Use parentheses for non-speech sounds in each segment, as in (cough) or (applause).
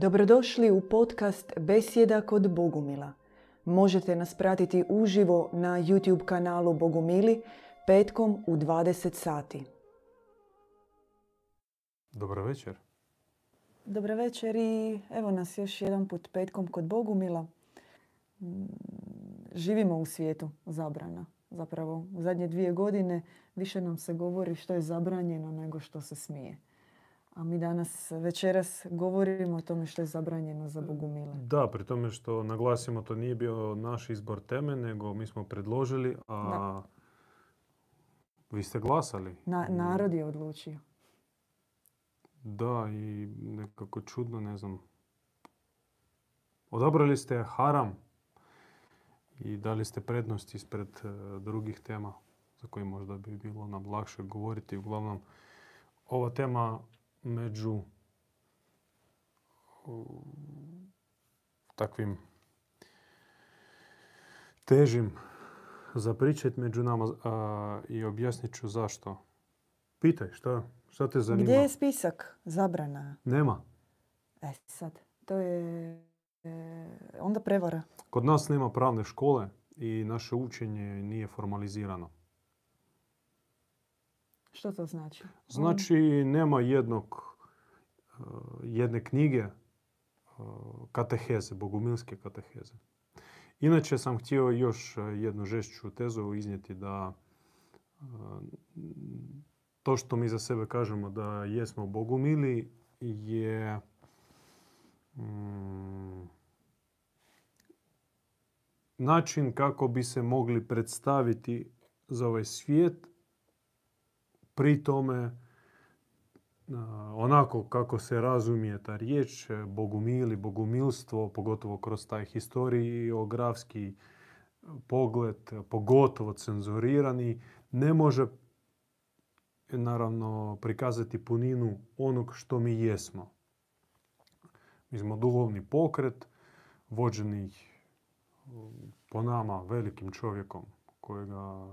Dobrodošli u podcast Besjeda kod Bogumila. Možete nas pratiti uživo na YouTube kanalu Bogumili petkom u 20 sati. Dobro večer. Dobro večer i evo nas još jedan put petkom kod Bogumila. Mm, Živimo u svijetu zabrana. Zapravo u zadnje dvije godine više nam se govori što je zabranjeno nego što se smije. A mi danas večeras govorimo o tome što je zabranjeno za Bogumile. Da, pri tome što naglasimo to nije bio naš izbor teme, nego mi smo predložili, a vi ste glasali. Na, narod je odlučio. Da, i nekako čudno, ne znam. Odabrali ste haram i dali ste prednost ispred e, drugih tema za koje možda bi bilo nam lakše govoriti. Uglavnom, ova tema među u, takvim težim za pričat među nama a, i objasnit ću zašto. Pitaj, šta, šta te zanima? Gdje je spisak zabrana? Nema. E sad, to je e, onda prevara. Kod nas nema pravne škole i naše učenje nije formalizirano. Što to znači? Znači, nema jednog, uh, jedne knjige uh, kateheze, bogumilske kateheze. Inače sam htio još uh, jednu žešću tezu iznijeti da to što mi za sebe kažemo da jesmo bogumili je mm, način kako bi se mogli predstaviti za ovaj svijet pri tome onako kako se razumije ta riječ, bogumili, bogumilstvo, pogotovo kroz taj historiografski pogled, pogotovo cenzurirani, ne može naravno prikazati puninu onog što mi jesmo. Mi smo duhovni pokret, vođeni po nama velikim čovjekom kojega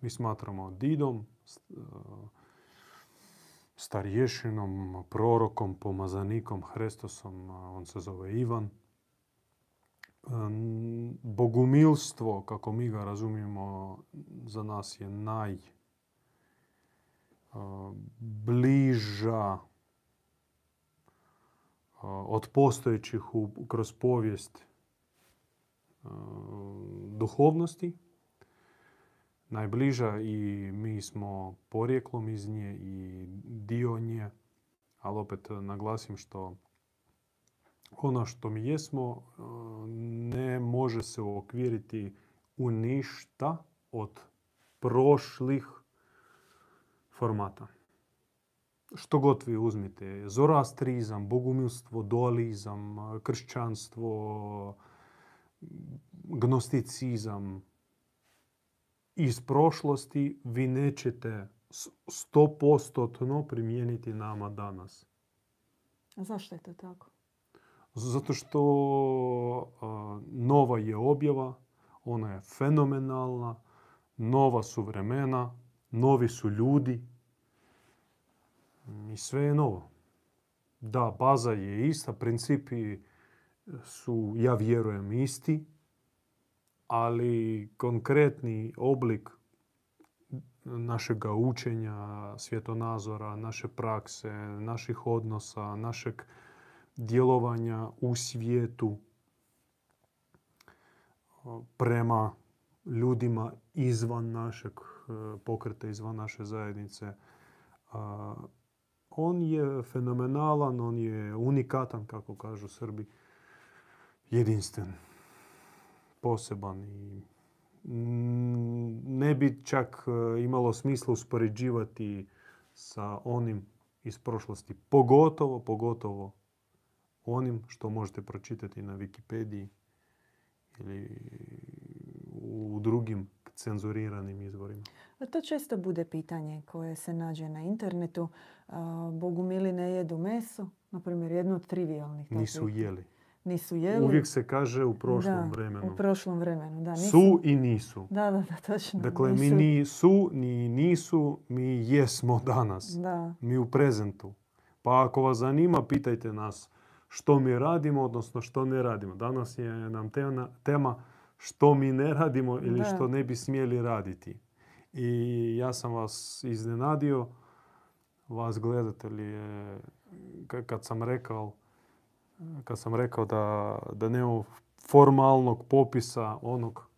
mi smatramo didom, starješinom, prorokom, pomazanikom, Hrestosom, on se zove Ivan. Bogumilstvo, kako mi ga razumijemo, za nas je naj bliža od postojećih kroz povijest duhovnosti najbliža i mi smo porijeklom iz nje i dio nje, ali opet naglasim što ono što mi jesmo ne može se uokviriti u ništa od prošlih formata. Što god vi uzmite, zoroastrizam, bogumilstvo, dualizam, kršćanstvo, gnosticizam, iz prošlosti vi nećete stopostotno primijeniti nama danas. A zašto je to tako? Zato što nova je objava, ona je fenomenalna, nova su vremena, novi su ljudi i sve je novo. Da, baza je ista, principi su, ja vjerujem, isti, ali konkretni oblik našega učenja, svjetonazora, naše prakse, naših odnosa, našeg djelovanja u svijetu prema ljudima izvan našeg e, pokreta, izvan naše zajednice. On je fenomenalan, on je unikatan, kako kažu Srbi, jedinstven poseban i ne bi čak e, imalo smisla uspoređivati sa onim iz prošlosti. Pogotovo, pogotovo onim što možete pročitati na Wikipediji ili u drugim cenzuriranim izvorima. To često bude pitanje koje se nađe na internetu. Bogumili ne jedu meso, na primjer, jedno od trivialnih. Nisu jeli nisu jeli. Uvijek se kaže u prošlom vremenu. u prošlom vremenu, da. Su i nisu. Da, da, da, točno. Dakle, mi ni su, ni nisu, mi jesmo danas. Da. Mi u prezentu. Pa ako vas zanima, pitajte nas što mi radimo, odnosno što ne radimo. Danas je nam tema, tema što mi ne radimo ili Da. što ne bi smjeli raditi. I ja sam vas iznenadio, vas gledatelji, ka- kad sam rekao, kad sam rekao da, da nemamo formalnog popisa onog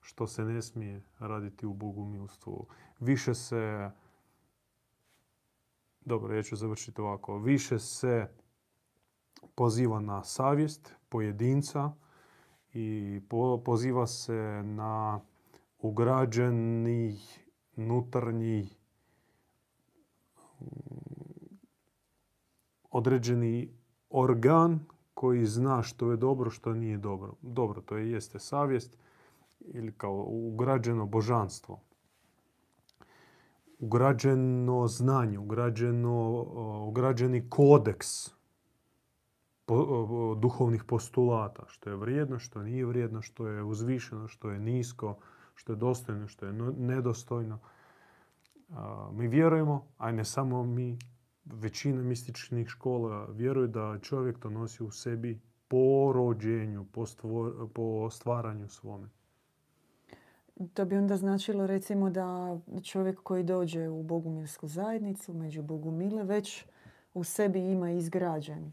što se ne smije raditi u bogumilstvu. Više se, dobro, ja ću završiti ovako, više se poziva na savjest pojedinca i po- poziva se na ugrađeni nutarnji mm, određeni organ koji zna što je dobro, što nije dobro. Dobro, to je jeste savjest ili kao ugrađeno božanstvo. Ugrađeno znanje, ugrađeno, ugrađeni kodeks duhovnih postulata, što je vrijedno, što nije vrijedno, što je uzvišeno, što je nisko, što je dostojno, što je no- nedostojno. Mi vjerujemo, a ne samo mi, većina mističnih škola vjeruje da čovjek to nosi u sebi po rođenju, po, stvor- po stvaranju svome. To bi onda značilo recimo da čovjek koji dođe u bogumilsku zajednicu, među bogumile, već u sebi ima izgrađen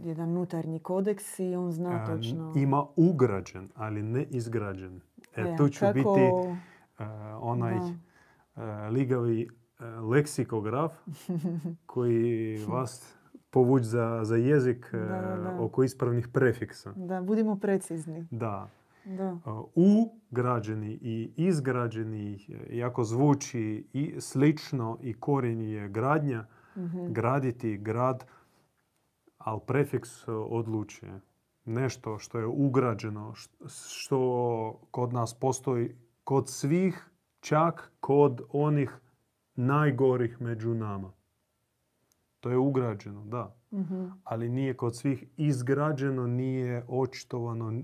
jedan unutarnji kodeks i on zna točno... Ima ugrađen, ali ne izgrađen. E, E, tu ću kako- biti e, onaj e, ligavi leksikograf (laughs) koji vas povući za, za jezik e, Da, da, da. oko ispravnih prefiksa. Da, budimo precizni. Da. Da. Uh, ugrađeni i izgrađeni, e, iako zvuči i slično i korijen je gradnja, Mhm. graditi grad, ali prefiks e, odlučuje. Nešto što je ugrađeno, što kod nas postoji, kod svih, čak kod onih najgorih među nama. To je ugrađeno, da. Mhm. Ali nije kod svih izgrađeno, nije očitovano, e,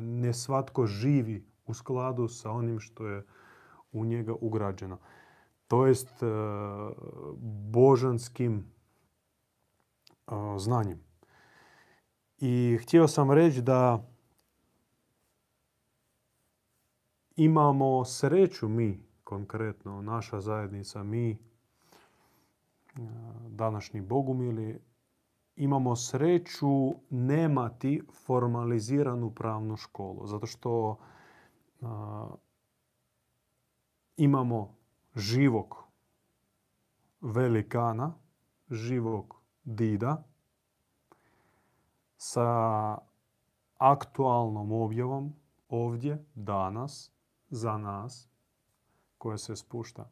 ne svatko živi u skladu sa onim što je u njega ugrađeno. To jest e, božanskim e, znanjem. I htio sam reći da imamo sreću mi, konkretno naša zajednica, mi, e, današnji bogumili, imamo sreću nemati formaliziranu pravnu školu. Zato što a, imamo živog velikana, živog dida sa aktualnom objavom ovdje, danas, za nas, koja se spušta.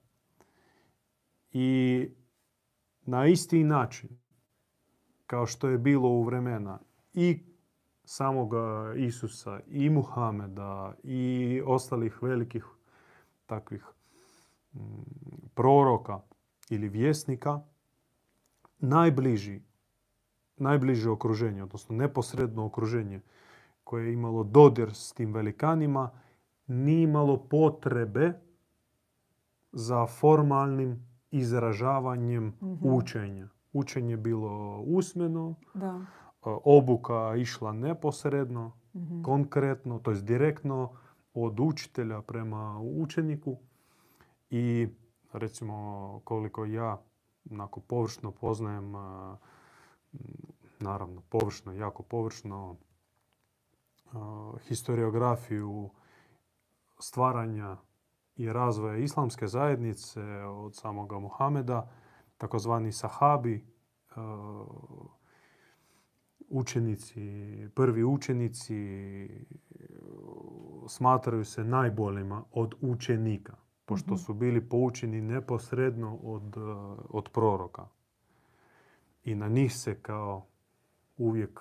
I na isti način kao što je bilo u vremena i samoga Isusa i Muhameda i ostalih velikih takvih mm, proroka ili vjesnika, najbliži, najbliže okruženje, odnosno neposredno okruženje koje je imalo dodir s tim velikanima, nije imalo potrebe za formalnim izražavanjem Mhm. učenja. Učenje je bilo usmeno, Da. e, obuka išla neposredno, Mhm. konkretno, to jest direktno od učitelja prema učeniku i recimo koliko ja onako površno poznajem, m, naravno površno, jako površno, a, historiografiju stvaranja i razvoja islamske zajednice od samoga Muhameda, takozvani sahabi, a, učenici, prvi učenici smatraju se najboljima od učenika, pošto Mhm. su bili poučeni neposredno od, eh, od proroka. I na njih se kao uvijek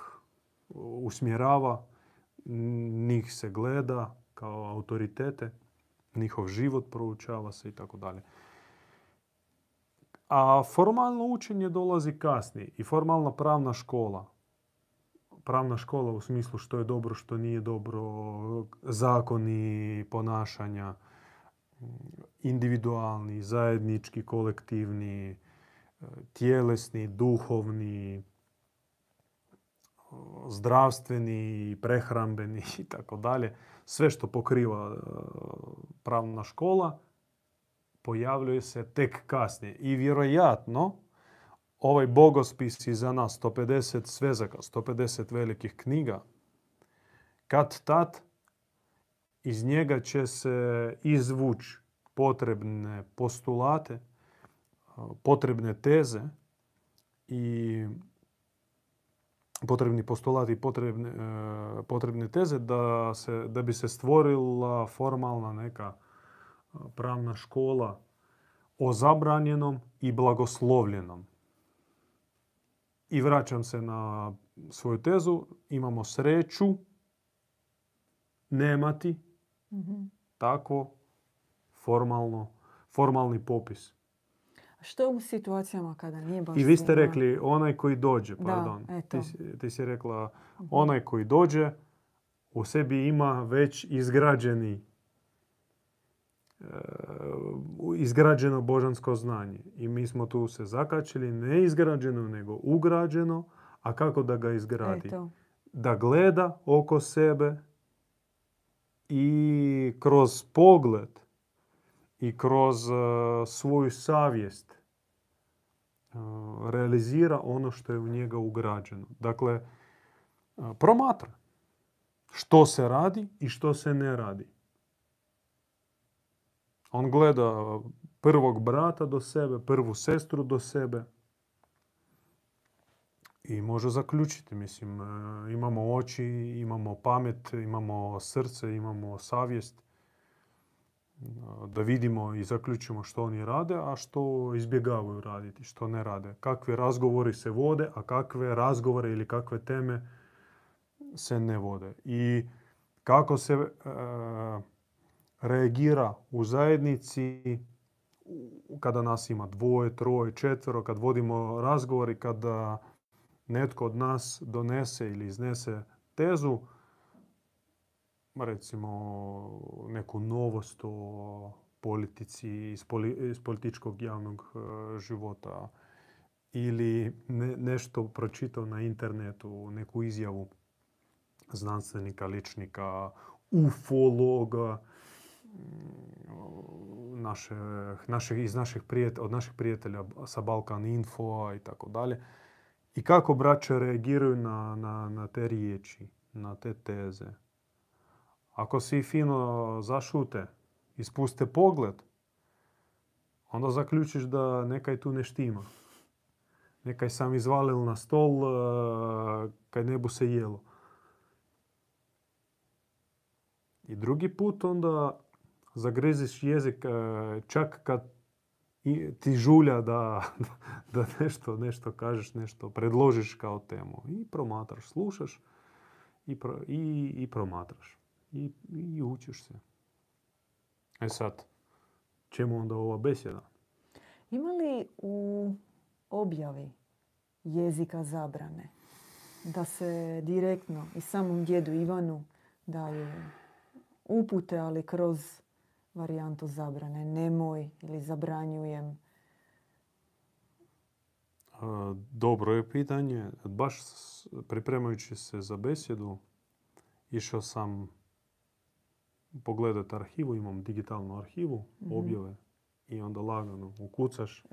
usmjerava, njih se gleda kao autoritete, njihov život proučava se i tako dalje. A formalno učenje dolazi kasnije i formalna pravna škola. Pravna škola u smislu što je dobro, što nije dobro, zakoni ponašanja, individualni, zajednički, kolektivni, tjelesni, duhovni, zdravstveni, prehrambeni (laughs) i tako dalje, sve što pokriva e, pravna škola, pojavljuje se tek kasnije. I vjerojatno ovaj bogospis iza nas, 150 svezaka, 150 velikih knjiga, kad tad iz njega će se izvući potrebne postulate, potrebne teze i potrebni postulati i potrebne, e, potrebne teze da, se, da bi se stvorila formalna neka pravna škola o zabranjenom i blagoslovljenom. I vraćam se na svoju tezu. Imamo sreću nemati mm takvo formalno, formalni popis. Što u situacijama kada nije baš I vi ste rekli onaj koji dođe, pardon. Ti, ti si rekla mhm. onaj koji dođe u sebi ima već izgrađeni e, izgrađeno božansko znanje. I mi smo tu se zakačili, ne izgrađeno, nego ugrađeno. A kako da ga izgradi? Da gleda oko sebe i kroz pogled i kroz uh, svoju savjest realizira ono što je u njega ugrađeno. Dakle, promatra što se radi i što se ne radi. On gleda prvog brata do sebe, prvu sestru do sebe i može zaključiti. Mislim, imamo oči, imamo pamet, imamo srce, imamo savjest da vidimo i zaključimo što oni rade, a što izbjegavaju raditi, što ne rade. Kakve razgovori se vode, a kakve razgovore ili kakve teme se ne vode. I kako se e, reagira u zajednici kada nas ima dvoje, troje, četvero, kad vodimo razgovor i kada netko od nas donese ili iznese tezu, recimo neku novost o politici iz, političkog javnog e, života ili nešto pročitao na internetu, neku izjavu znanstvenika, ličnika, ufologa, mm, naše, naše, iz naših od naših prijatelja sa Balkan Info i tako dalje. I kako braće reagiraju na, na, na te riječi, na te teze. Ako svi fino zašute i spuste pogled, onda zaključiš da nekaj tu ne štima. Nekaj sam izvalil na stol uh, kad ne bu se jelo. I drugi put onda zagreziš jezik uh, čak kad ti žulja da, (laughs) da nešto, nešto kažeš, nešto predložiš kao temu. I promatraš, slušaš i, i, i promatraš i, i učiš se. E sad, čemu onda ova besjeda? Ima li u objavi jezika zabrane da se direktno i samom djedu Ivanu daju upute, ali kroz varijantu zabrane. Nemoj ili zabranjujem. Dobro je pitanje. Baš pripremajući se za besjedu, išao sam pogledati arhivu, imam digitalnu arhivu, mm objave i onda lagano ukucaš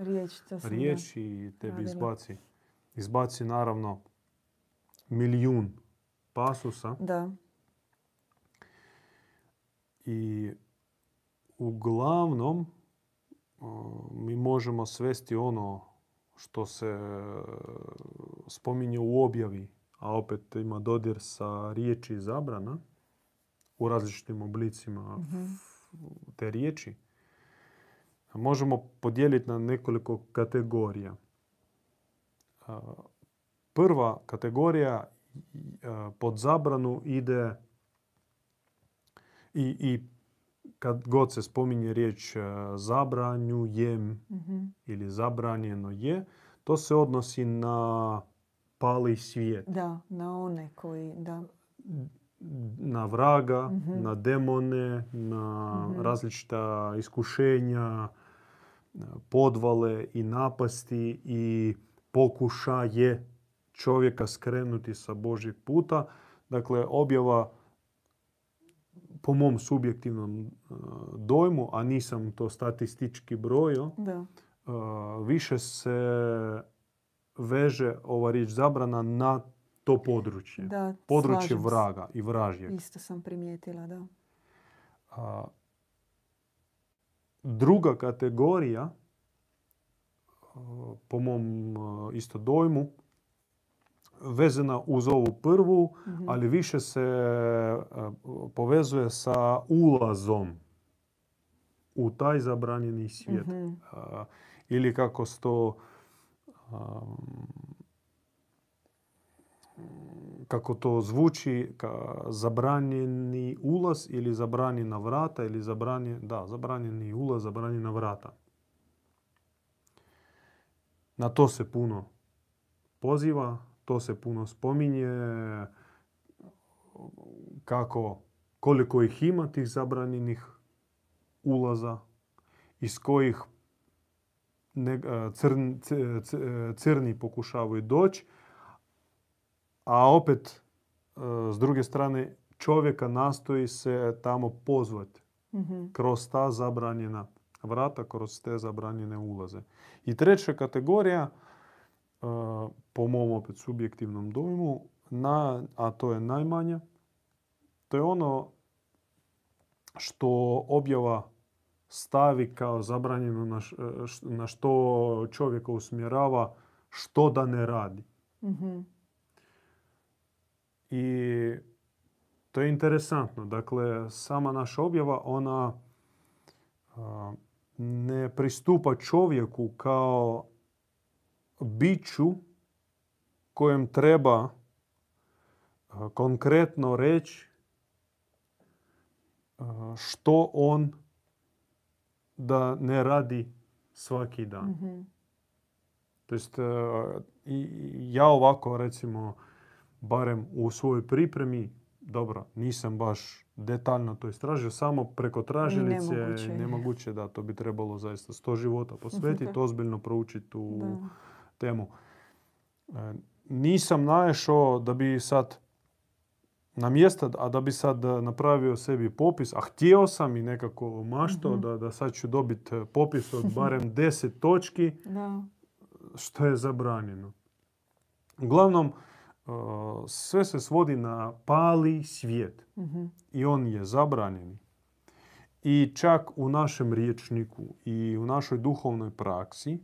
riječ, i tebi izbaci. Izbaci naravno milijun pasusa. Da. I uglavnom mi možemo svesti ono što se e, spominje u objavi, a opet ima dodir sa riječi zabrana u različitim oblicima mhm. te riječi, možemo podijeliti na nekoliko kategorija. Prva kategorija pod zabranu ide i, i kad god se spominje riječ zabranjujem mm ili zabranjeno je, to se odnosi na pali svijet. Da, na one koji, da na vraga, mhm. na demone, na mhm. različita iskušenja, podvale i napasti i pokušaje čovjeka skrenuti sa Božjeg puta. Dakle, objava po mom subjektivnom e, dojmu, a nisam to statistički brojio, Da. e, više se veže ova riječ zabrana na to područje. Da, područje vraga i vražjeg. Isto sam primijetila, da. A, druga kategorija, po mom isto dojmu, vezana uz ovu prvu, Mhm. ali više se povezuje sa ulazom u taj zabranjeni svijet. Mhm. A, ili kako se to um, kako to zvuči ka zabranjeni ulaz ili zabranjena vrata ili zabranjen, da, zabranjeni ulaz, zabranjena vrata. Na to se puno poziva, to se puno spominje, kako, koliko ih ima tih zabranjenih ulaza, iz kojih ne, crn- c- crni pokušavaju doći, a opet e, s druge strane čovjeka nastoji se tamo pozvati Mhm. kroz ta zabranjena vrata, kroz te zabranjene ulaze. I treća kategorija, e, po mom opet subjektivnom dojmu, na, a to je najmanja, to je ono što objava stavi kao zabranjeno na, e, na što čovjeka usmjerava što da ne radi. Mhm. I to je interesantno. Dakle, sama naša objava, ona a, ne pristupa čovjeku kao biću kojem treba a, konkretno reći a, što on da ne radi svaki dan. Mhm. To jest, ja ovako recimo, barem u svojoj pripremi, dobro, nisam baš detaljno to istražio, samo preko tražilice Nemoguće nemoguće da to bi trebalo zaista sto života posvetiti, ozbiljno proučiti tu Da. temu. E, Nisam naišao da bi sad na mjesta, a da bi sad napravio sebi popis, a htio sam i nekako maštao Mhm. da, da sad ću dobiti popis od barem (laughs) 10 točki Da. što je zabranjeno. Uglavnom, sve se svodi na pali svijet Mhm. i on je zabranjeni. I čak u našem riječniku i u našoj duhovnoj praksi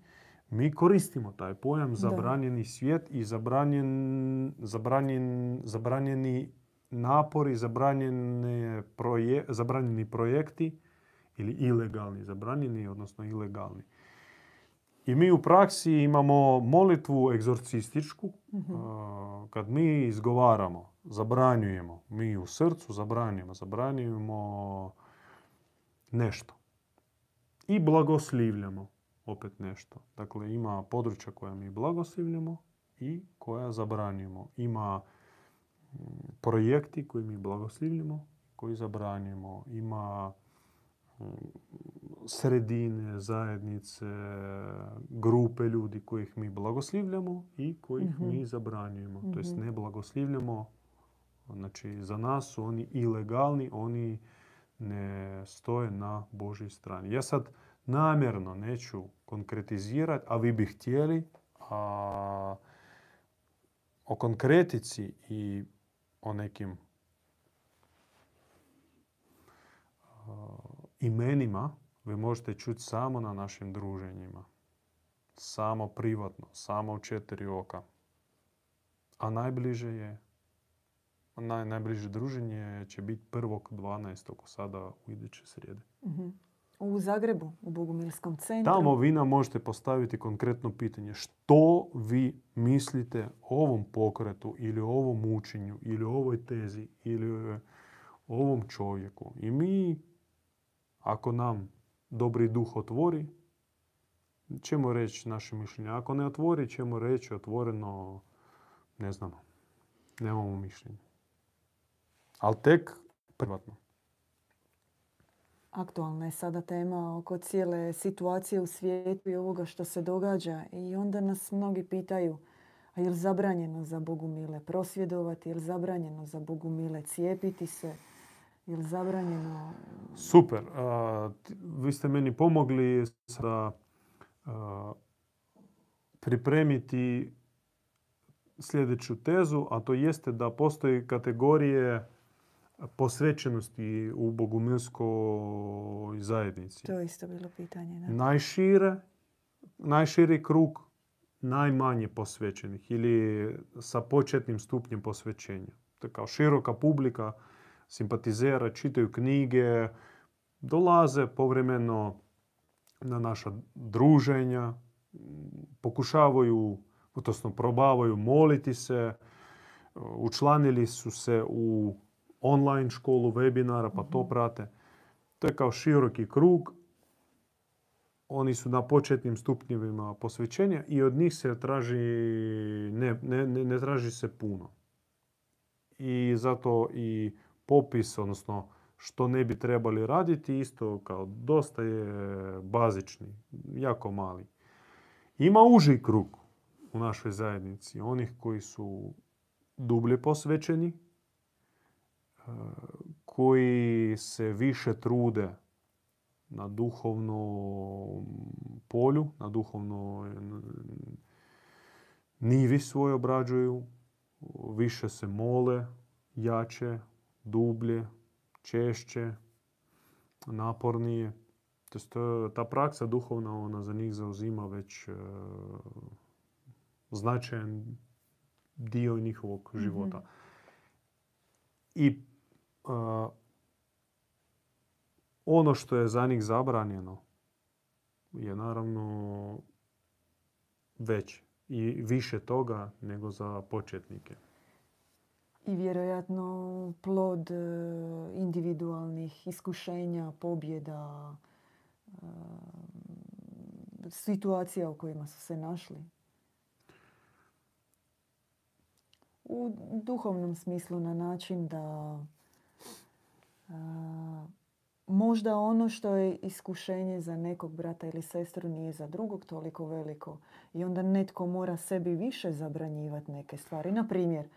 mi koristimo taj pojam zabranjeni svijet i zabranjen, zabranjen, zabranjeni napori, zabranjene proje, zabranjeni projekti ili ilegalni, zabranjeni, odnosno ilegalni. I mi u praksi imamo molitvu egzorcističku, a, kad mi izgovaramo, zabranjujemo, mi u srcu zabranjujemo, zabranjujemo nešto. I blagoslivljamo opet nešto. Dakle, ima područja koja mi blagoslivljamo i koja zabranjujemo. Ima projekti koji mi blagoslivljamo, koji zabranjujemo. Ima sredine, zajednice, grupe ljudi kojih mi blagoslivljamo i kojih Mhm. mi zabranjujemo. To jest Mhm. ne blagoslivljamo, znači za nas su oni ilegalni, oni ne stoje na Božoj strani. Ja sad namjerno neću konkretizirati, a vi bi htjeli, a o konkretici i o nekim imenima vi možete čuti samo na našim druženjima. Samo privatno, samo u četiri oka. A najbliže je, naj, najbliže druženje će biti 1.12. sada u iduće srijede. Mhm. U Zagrebu, u Bogumilskom centru. Tamo vi nam možete postaviti konkretno pitanje što vi mislite o ovom pokretu ili o ovom učenju ili o ovoj tezi ili o ovom čovjeku. I mi, ako nam dobri duh otvori, ćemo reći naše mišljenje. Ako ne otvori, ćemo reći otvoreno, ne znamo, nemamo mišljenje. Ali tek privatno. Aktualna je sada tema oko cijele situacije u svijetu i ovoga što se događa. I onda nas mnogi pitaju, A je li zabranjeno za Bogu mile prosvjedovati? Je li zabranjeno za Bogu mile cijepiti se? Je li zabranjeno... Super. A, vi ste meni pomogli sa pripremiti sljedeću tezu, a to jeste da postoji kategorije posvećenosti u bogumilskoj zajednici. To je isto bilo pitanje. Da. Najšire, najširi krug najmanje posvećenih ili sa početnim stupnjem posvećenja. To je kao široka publika, simpatizera, čitaju knjige, dolaze povremeno na naša druženja, pokušavaju, odnosno probavaju moliti se, učlanili su se u online školu webinara pa to prate. To je kao široki krug oni su na početnim stupnjevima posvećenja i od njih se traži, ne, ne, ne, ne traži se puno. I zato i popis, odnosno što ne bi trebali raditi, isto kao dosta je bazični, jako mali. Ima uži krug u našoj zajednici, onih koji su dublje posvećeni, e, koji se više trude na duhovnom polju, na duhovnoj nivi svoj obrađuju, više se mole, jače, dublje, češće, napornije. To jest, e, ta praksa duhovna ona za njih zauzima već e, značajan dio njihovog života. I a, ono što je za njih zabranjeno je naravno već i više toga nego za početnike. I vjerojatno plod e, individualnih iskušenja, pobjeda, e, situacija u kojima su se našli. U duhovnom smislu na način da a, možda ono što je iskušenje za nekog brata ili sestru nije za drugog toliko veliko i onda netko mora sebi više zabranjivati neke stvari. Na primjer,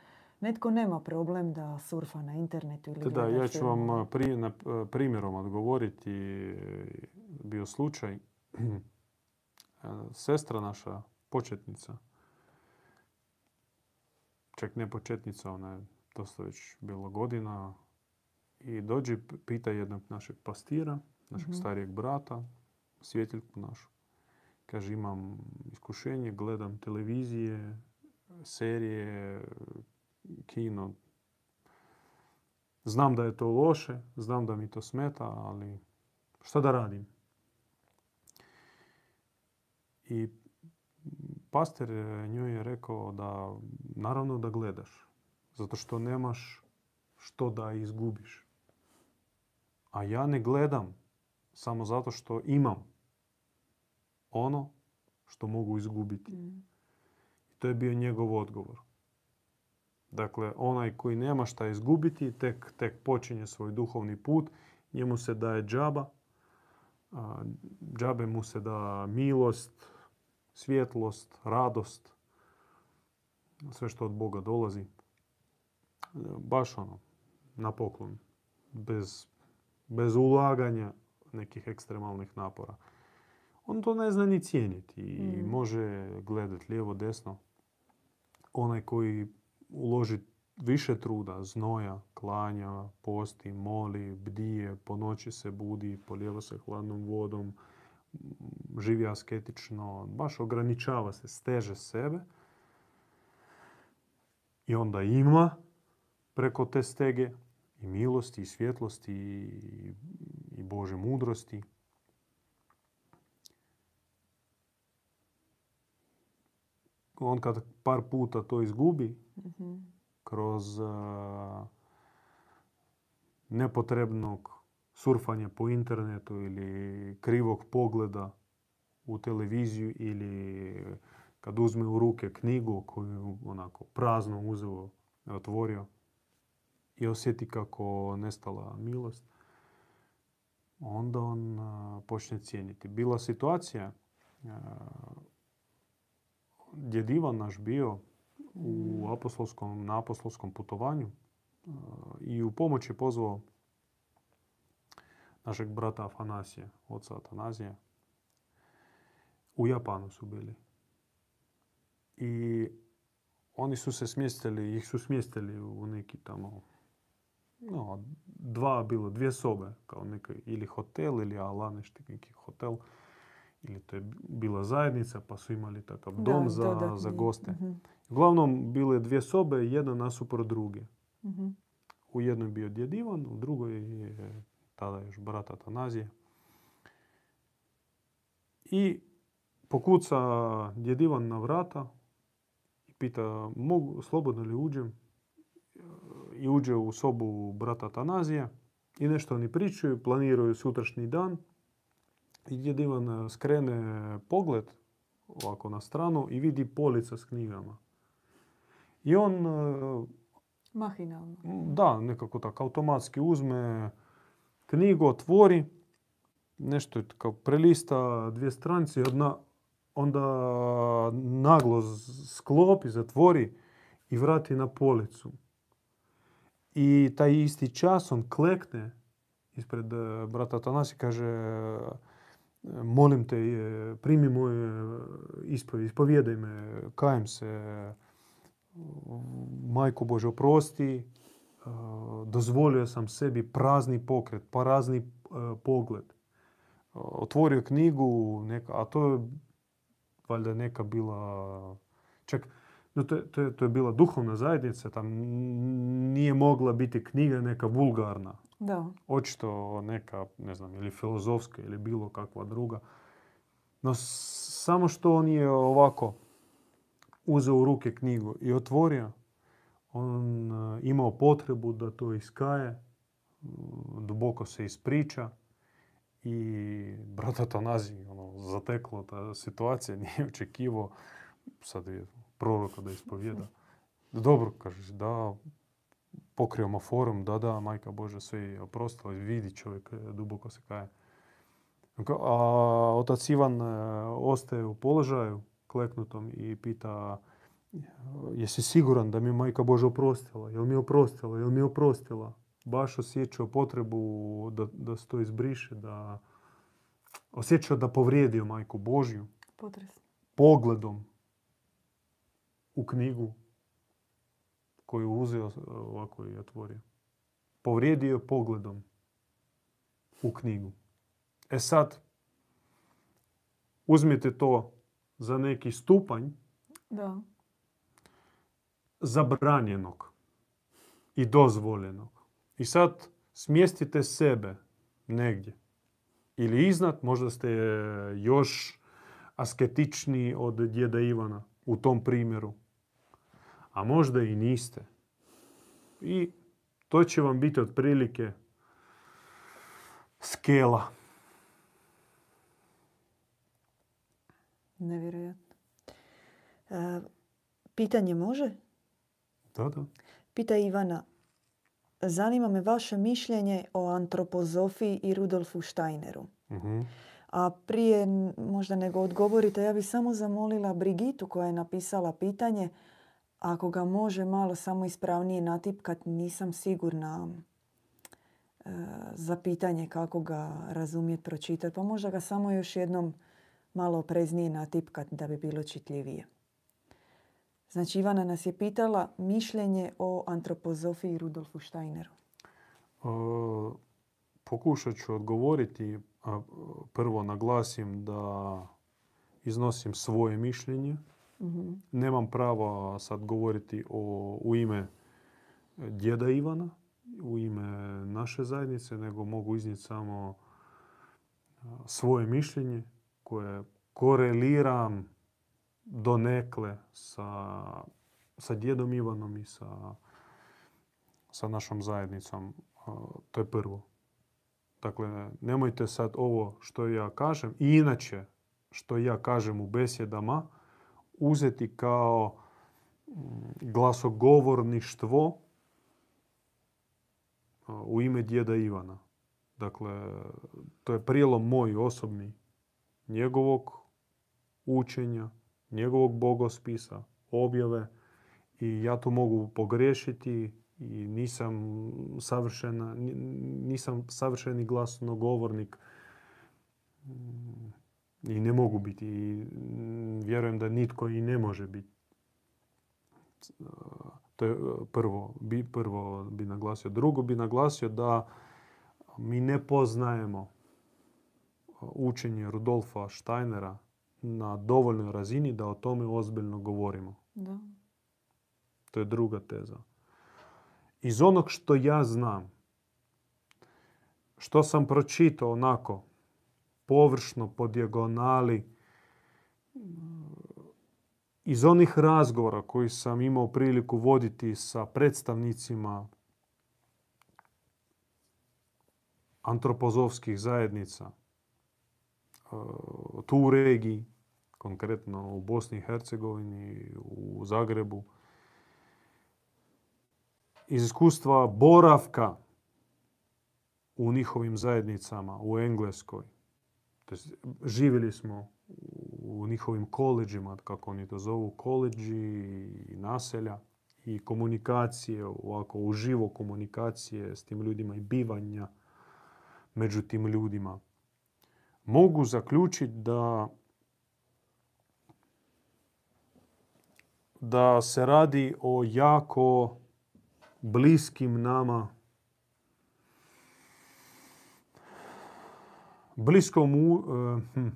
netko nema problem da surfa na internetu ili Da, ja ću vam pri, na, primjerom odgovoriti. Bio slučaj. A, (clears throat) Sestra naša, početnica, čak ne početnica, ona je dosta već bilo godina, i dođe pita jednog našeg pastira, našeg Mhm. starijeg brata, svjetiljku našu. Kaže, imam iskušenje, gledam televizije, serije, kino. Znam da je to loše, znam da mi to smeta, ali šta da radim? I pastor je njoj je rekao da naravno da gledaš, zato što nemaš što da izgubiš. A ja ne gledam samo zato što imam ono što mogu izgubiti. Mm. I to je bio njegov odgovor. Dakle, onaj koji nema šta izgubiti, tek, tek počinje svoj duhovni put, njemu se daje džaba, a, džabe mu se da milost, svjetlost, radost, sve što od Boga dolazi. Baš ono, na poklon, bez, bez ulaganja nekih ekstremalnih napora. On to ne zna ni cijeniti i Mm. može gledati lijevo, desno. Onaj koji uloži više truda, znoja, klanja, posti, moli, bdije, po noći se budi, polijeva se hladnom vodom, m, živi asketično, baš ograničava se, steže sebe. I onda ima preko te stege i milosti, i svjetlosti, i, i Bože mudrosti. On kad par puta to izgubi, Mhm. kroz a, nepotrebnog surfanja po internetu ili krivog pogleda u televiziju ili kad uzme u ruke knjigu koju onako prazno uzeo, otvorio i osjeti kako nestala milost, onda on a, počne cijeniti. Bila situacija a, djed Ivan naš bio u apostolskom, na apostolskom putovanju uh, i u pomoć je pozvao našeg brata Afanasija, oca Atanazija. U Japanu su bili. I oni su se smjestili, ih su smjestili u neki tamo, no, dva bilo, dvije sobe, kao neki ili hotel ili ala nešto, neki hotel. Ili to je bila zajednica, pa su imali takav dom da, za, da. za goste. Mhm, Uglavnom, bile dvije sobe, jedna nasuprot druge. mhm. U jednoj je bio djed Ivan, u drugoj je tada još brat Atanazije. I pokuca djed Ivan na vrata i pita mogu, slobodno li uđem? I uđe u sobu brata Atanazija i nešto oni pričaju, planiraju sutrašnji dan. I djed Ivan skrene pogled ovako na stranu i vidi polica s knjigama. I on e, Mahinalno. da, nekako tako automatski uzme knjigu, otvori, nešto je kao prelista dvije stranice, odna, onda naglo sklopi, zatvori i vrati na policu. I taj isti čas on klekne ispred e, brata Tanasi, kaže e, molim te, primi moje ispovijed, ispovijedaj me, kajem se, Majko Bože, oprosti, e, dozvolio sam sebi prazni pokret, prazni e, pogled. Otvorio knjigu, neka, a to je valjda neka bila, čak, no to, je- to, je, to je bila duhovna zajednica, tam nije mogla biti knjiga neka vulgarna. Da. Očito neka, ne znam, ili filozofska ili bilo kakva druga. No samo što on je ovako uzeo u ruke knjigu i otvorio, on e, imao potrebu da to iskaje, duboko se ispriča i brata Tanazij, ono, zateklo ta situacija, (laughs) nije očekivao sad je proroka da ispovjeda. Dobro, kažeš, da, pokrijemo forum, da, da, majka Božja sve je oprostila, vidi čovjek e, duboko se kaje. Ka- A otac Ivan e, ostaje u položaju kleknutom i pita jesi siguran da mi je majka Božja oprostila? Jel mi je oprostila? Jel mi je oprostila? Baš osjećao potrebu da, da se to izbriše, da osjećao da povrijedio majku Božju Potresno. pogledom u knjigu koju uzeo ovako i otvorio. Povrijedio je pogledom u knjigu. E sad, uzmite to za neki stupanj Da. zabranjenog i dozvoljenog. I sad smjestite sebe negdje. Ili iznad, možda ste još asketičniji od djeda Ivana u tom primjeru. A možda i niste. I to će vam biti otprilike skela. Nevjerojatno. E, pitanje može? Da, da. Pita Ivana. Zanima me vaše mišljenje o antropozofiji i Rudolfu Steineru. Mhm. A prije možda nego odgovorite, ja bih samo zamolila Brigitu koja je napisala pitanje, ako ga može malo samo ispravnije natipkat, nisam sigurna e, za pitanje kako ga razumjeti, pročitati. Pa možda ga samo još jednom malo opreznije natipkat da bi bilo čitljivije. Znači Ivana nas je pitala mišljenje o antropozofiji Rudolfu Steineru. E, Pokušat ću odgovoriti. Prvo naglasim da iznosim svoje mišljenje. Mhm. Nemam prava sad govoriti o, u ime djeda Ivana, u ime naše zajednice, nego mogu iznijeti samo svoje mišljenje koje koreliram donekle sa, sa djedom Ivanom i sa, sa našom zajednicom. To je prvo. Dakle, nemojte sad ovo što ja kažem i inače što ja kažem u besjedama uzeti kao mm, glasogovorništvo u ime djeda Ivana. Dakle, to je prijelom moj osobni njegovog učenja, njegovog bogospisa, objave I ja tu mogu pogriješiti i nisam savršena, nisam savršeni glasnogovornik i ne mogu biti. I vjerujem da nitko i ne može biti. To je prvo, bi, prvo bi naglasio. Drugo bi naglasio da mi ne poznajemo učenje Rudolfa Steinera na dovoljnoj razini da o tome ozbiljno govorimo. Da. To je druga teza. Iz onog što ja znam, što sam pročitao onako, površno, po dijagonali, iz onih razgovora koji sam imao priliku voditi sa predstavnicima antropozovskih zajednica tu u regiji, konkretno u Bosni i Hercegovini, u Zagrebu, iz iskustva boravka u njihovim zajednicama u Engleskoj. živjeli smo u njihovim koleđima, kako oni to zovu, koleđi i naselja i komunikacije, ovako uživo komunikacije s tim ljudima i bivanja među tim ljudima. Mogu zaključiti da da se radi o jako bliskim nama bliskom u, e, hm,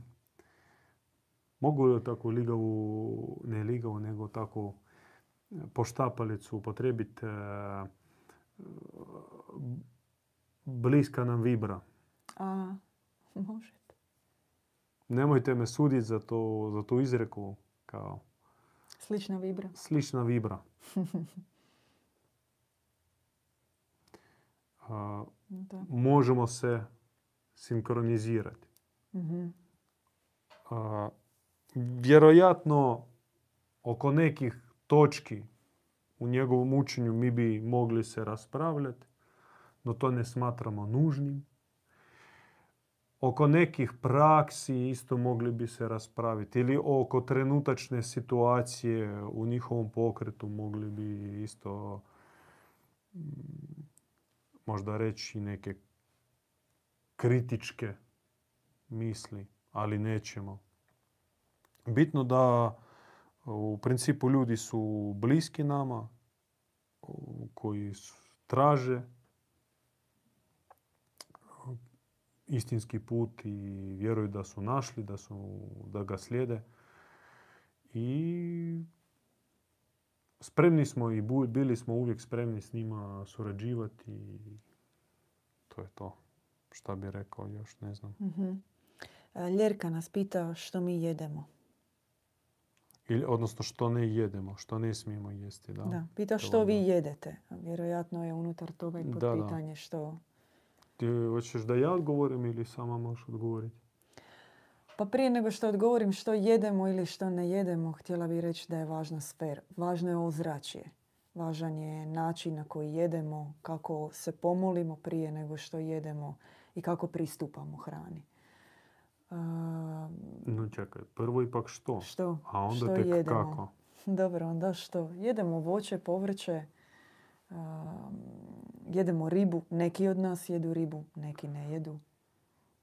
mogu li tako ligavu, ne ligavu, nego tako poštapalicu upotrebiti e, bliska nam vibra. A, možete. Nemojte me suditi za, to, za tu izreku kao... Slična vibra. Slična vibra. (laughs) možemo se sinkronizirati. mm vjerojatno oko nekih točki u njegovom učenju mi bi mogli se raspravljati, no to ne smatramo nužnim. Oko nekih praksi isto mogli bi se raspraviti. Ili oko trenutačne situacije u njihovom pokretu mogli bi isto možda reći neke kritičke misli, ali nećemo. Bitno da u principu ljudi su bliski nama, koji traže istinski put i vjeruju da su našli, da, su, da ga slijede. I spremni smo i bili smo uvijek spremni s njima surađivati i to je to. Šta bi rekao još, ne znam. Mhm. E, Ljerka nas pita što mi jedemo. Ili, odnosno što ne jedemo, što ne smijemo jesti. Da, da pita što vi jedete. Vjerojatno je unutar toga i pitanje što... Ti hoćeš da ja odgovorim ili sama možeš odgovoriti? Pa prije nego što odgovorim što jedemo ili što ne jedemo, htjela bih reći da je važna sfera. Važno je ozračje. Važan je način na koji jedemo, kako se pomolimo prije nego što jedemo i kako pristupamo hrani. no čekaj, prvo ipak što? Što? A onda što tek jedemo? kako? Dobro, onda što? Jedemo voće, povrće, jedemo ribu. Neki od nas jedu ribu, neki ne jedu.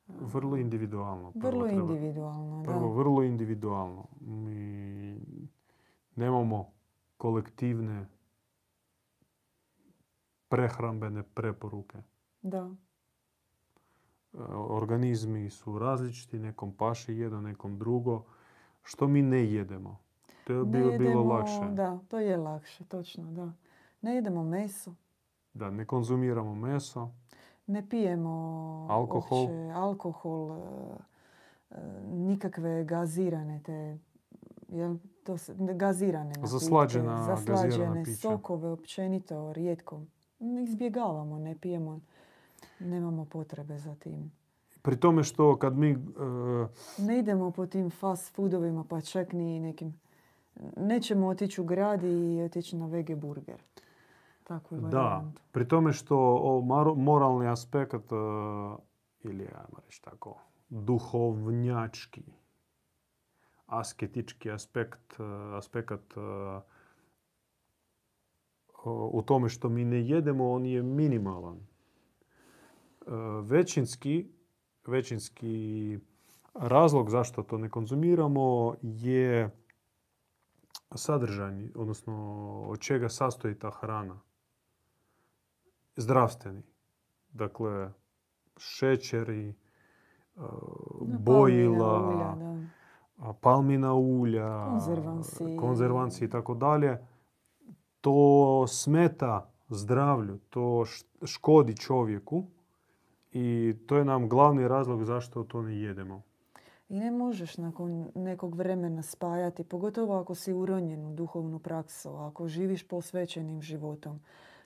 Vrlo individualno. vrlo individualno, Prvo, vrlo individualno. Mi nemamo kolektivne prehrambene preporuke. Da. E, organizmi su različiti, nekom paše jedno, nekom drugo. Što mi ne jedemo? To je bilo, bilo lakše. Da, to je lakše, točno, da. Ne jedemo meso. Da, ne konzumiramo meso. Ne pijemo alkohol, alkohol e, e, nikakve gazirane te jel, to se, gazirane zaslađena, zaslađene sokove općenito rijetko izbjegavamo, ne pijemo, nemamo potrebe za tim. Pri tome što kad mi... E, ne idemo po tim fast foodovima, pa čak ni nekim... Nećemo otići u grad i otići na vege burger. Takvu da, pri tome što moralni aspekt, e, ili ajmo reći tako, duhovnjački, asketički aspekt, e, aspekt u tome što mi ne jedemo, on je minimalan. E, većinski, većinski razlog zašto to ne konzumiramo je sadržajni, odnosno od čega sastoji ta hrana. Zdravstveni. Dakle, šećeri, bojila, palmina ulja, konzervansi. konzervansi i tako dalje. To smeta zdravlju, to škodi čovjeku i to je nam glavni razlog zašto to ne jedemo. I ne možeš nakon nekog vremena spajati, pogotovo ako si uronjen u duhovnu praksu, ako živiš posvećenim životom.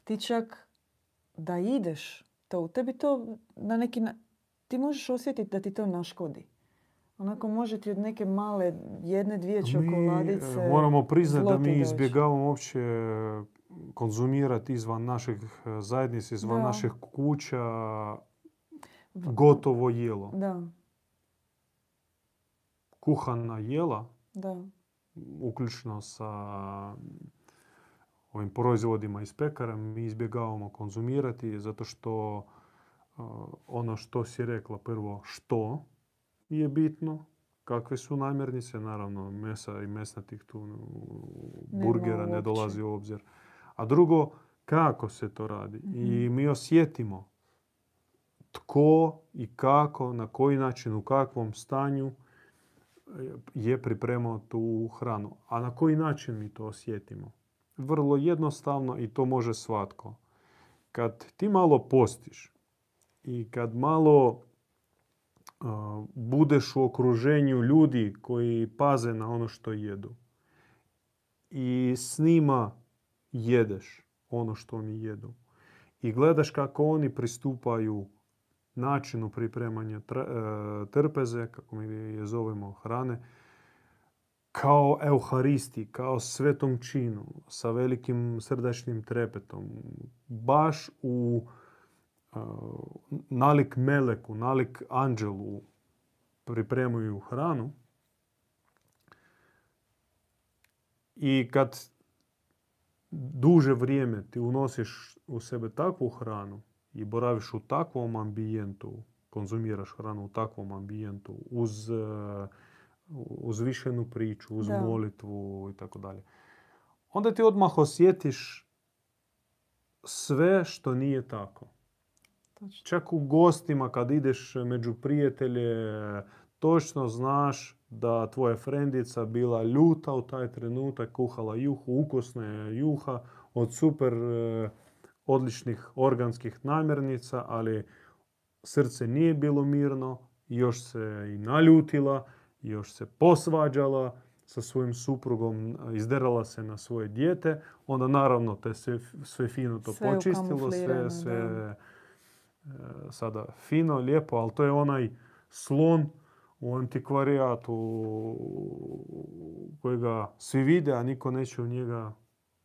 Ti čak da ideš, to, tebi to na neki ti možeš osjetiti da ti to naškodi. Onako može ti od neke male jedne, dvije čokoladice... Mi moramo priznati da mi izbjegavamo uopće konzumirati izvan naših e, zajednica, izvan naših kuća gotovo jelo. Da. Kuhana jela, da. uključno sa ovim proizvodima iz pekara, mi izbjegavamo konzumirati zato što ono što si rekla prvo što je bitno, kakve su namirnice, naravno mesa i mesnatih tu burgera ne dolazi u obzir. A drugo, kako se to radi. I mhm. mi osjetimo tko i kako, na koji način, u kakvom stanju je pripremao tu hranu. A na koji način mi to osjetimo? Vrlo jednostavno i to može svatko. Kad ti malo postiš, i kad malo budeš u okruženju ljudi koji paze na ono što jedu i s njima jedeš ono što oni jedu i gledaš kako oni pristupaju načinu pripremanja e, trpeze, kako mi je zovemo hrane, kao euharisti, kao svetom činu, sa velikim srdačnim trepetom, baš u nalik meleku, nalik anđelu pripremaju hranu. I kad duže vrijeme ti unosiš u sebe takvu hranu i boraviš u takvom ambijentu, konzumiraš hranu u takvom ambijentu, uz uzvišenu priču, uz molitvu i tako dalje. Onda ti odmah osjetiš sve što nije tako. Čak u gostima kad ideš među prijatelje, točno znaš da tvoja frendica bila ljuta u taj trenutak, kuhala juhu, ukusna je juha od super e, odličnih organskih namirnica, ali srce nije bilo mirno, još se i naljutila, još se posvađala sa svojim suprugom, izderala se na svoje dijete, onda naravno te sve, sve fino to počistilo, sve, sve E, sada fino, lijepo, ali to je onaj slon u antikvarijatu kojega svi vide, a niko neće u njega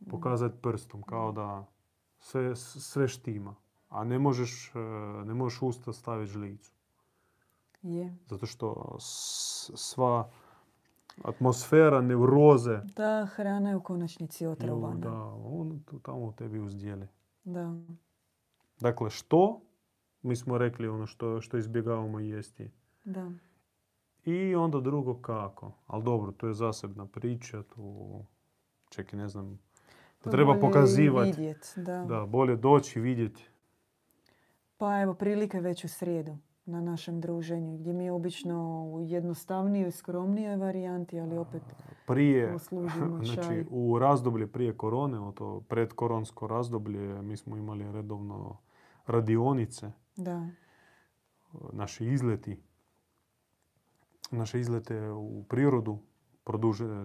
pokazati prstom, kao da sve, sve štima. A ne možeš, e, ne možeš usta staviti žlicu. Je. Zato što sva atmosfera neuroze... Da, hrana je u konačnici otrovana. Da, on tamo u tebi uzdjeli. Da. Dakle, što mi smo rekli ono što, što izbjegavamo jesti. Da. I onda drugo kako. Ali dobro, to je zasebna priča. Tu, čekaj, ne znam. To treba pokazivati. Vidjet, da. da, bolje doći i vidjeti. Pa evo, prilike već u srijedu na našem druženju, gdje mi je obično u jednostavnijoj, skromnijoj varijanti, ali opet prije, (laughs) znači, u razdoblje prije korone, to predkoronsko razdoblje, mi smo imali redovno radionice da. Naši izleti, naše izlete u prirodu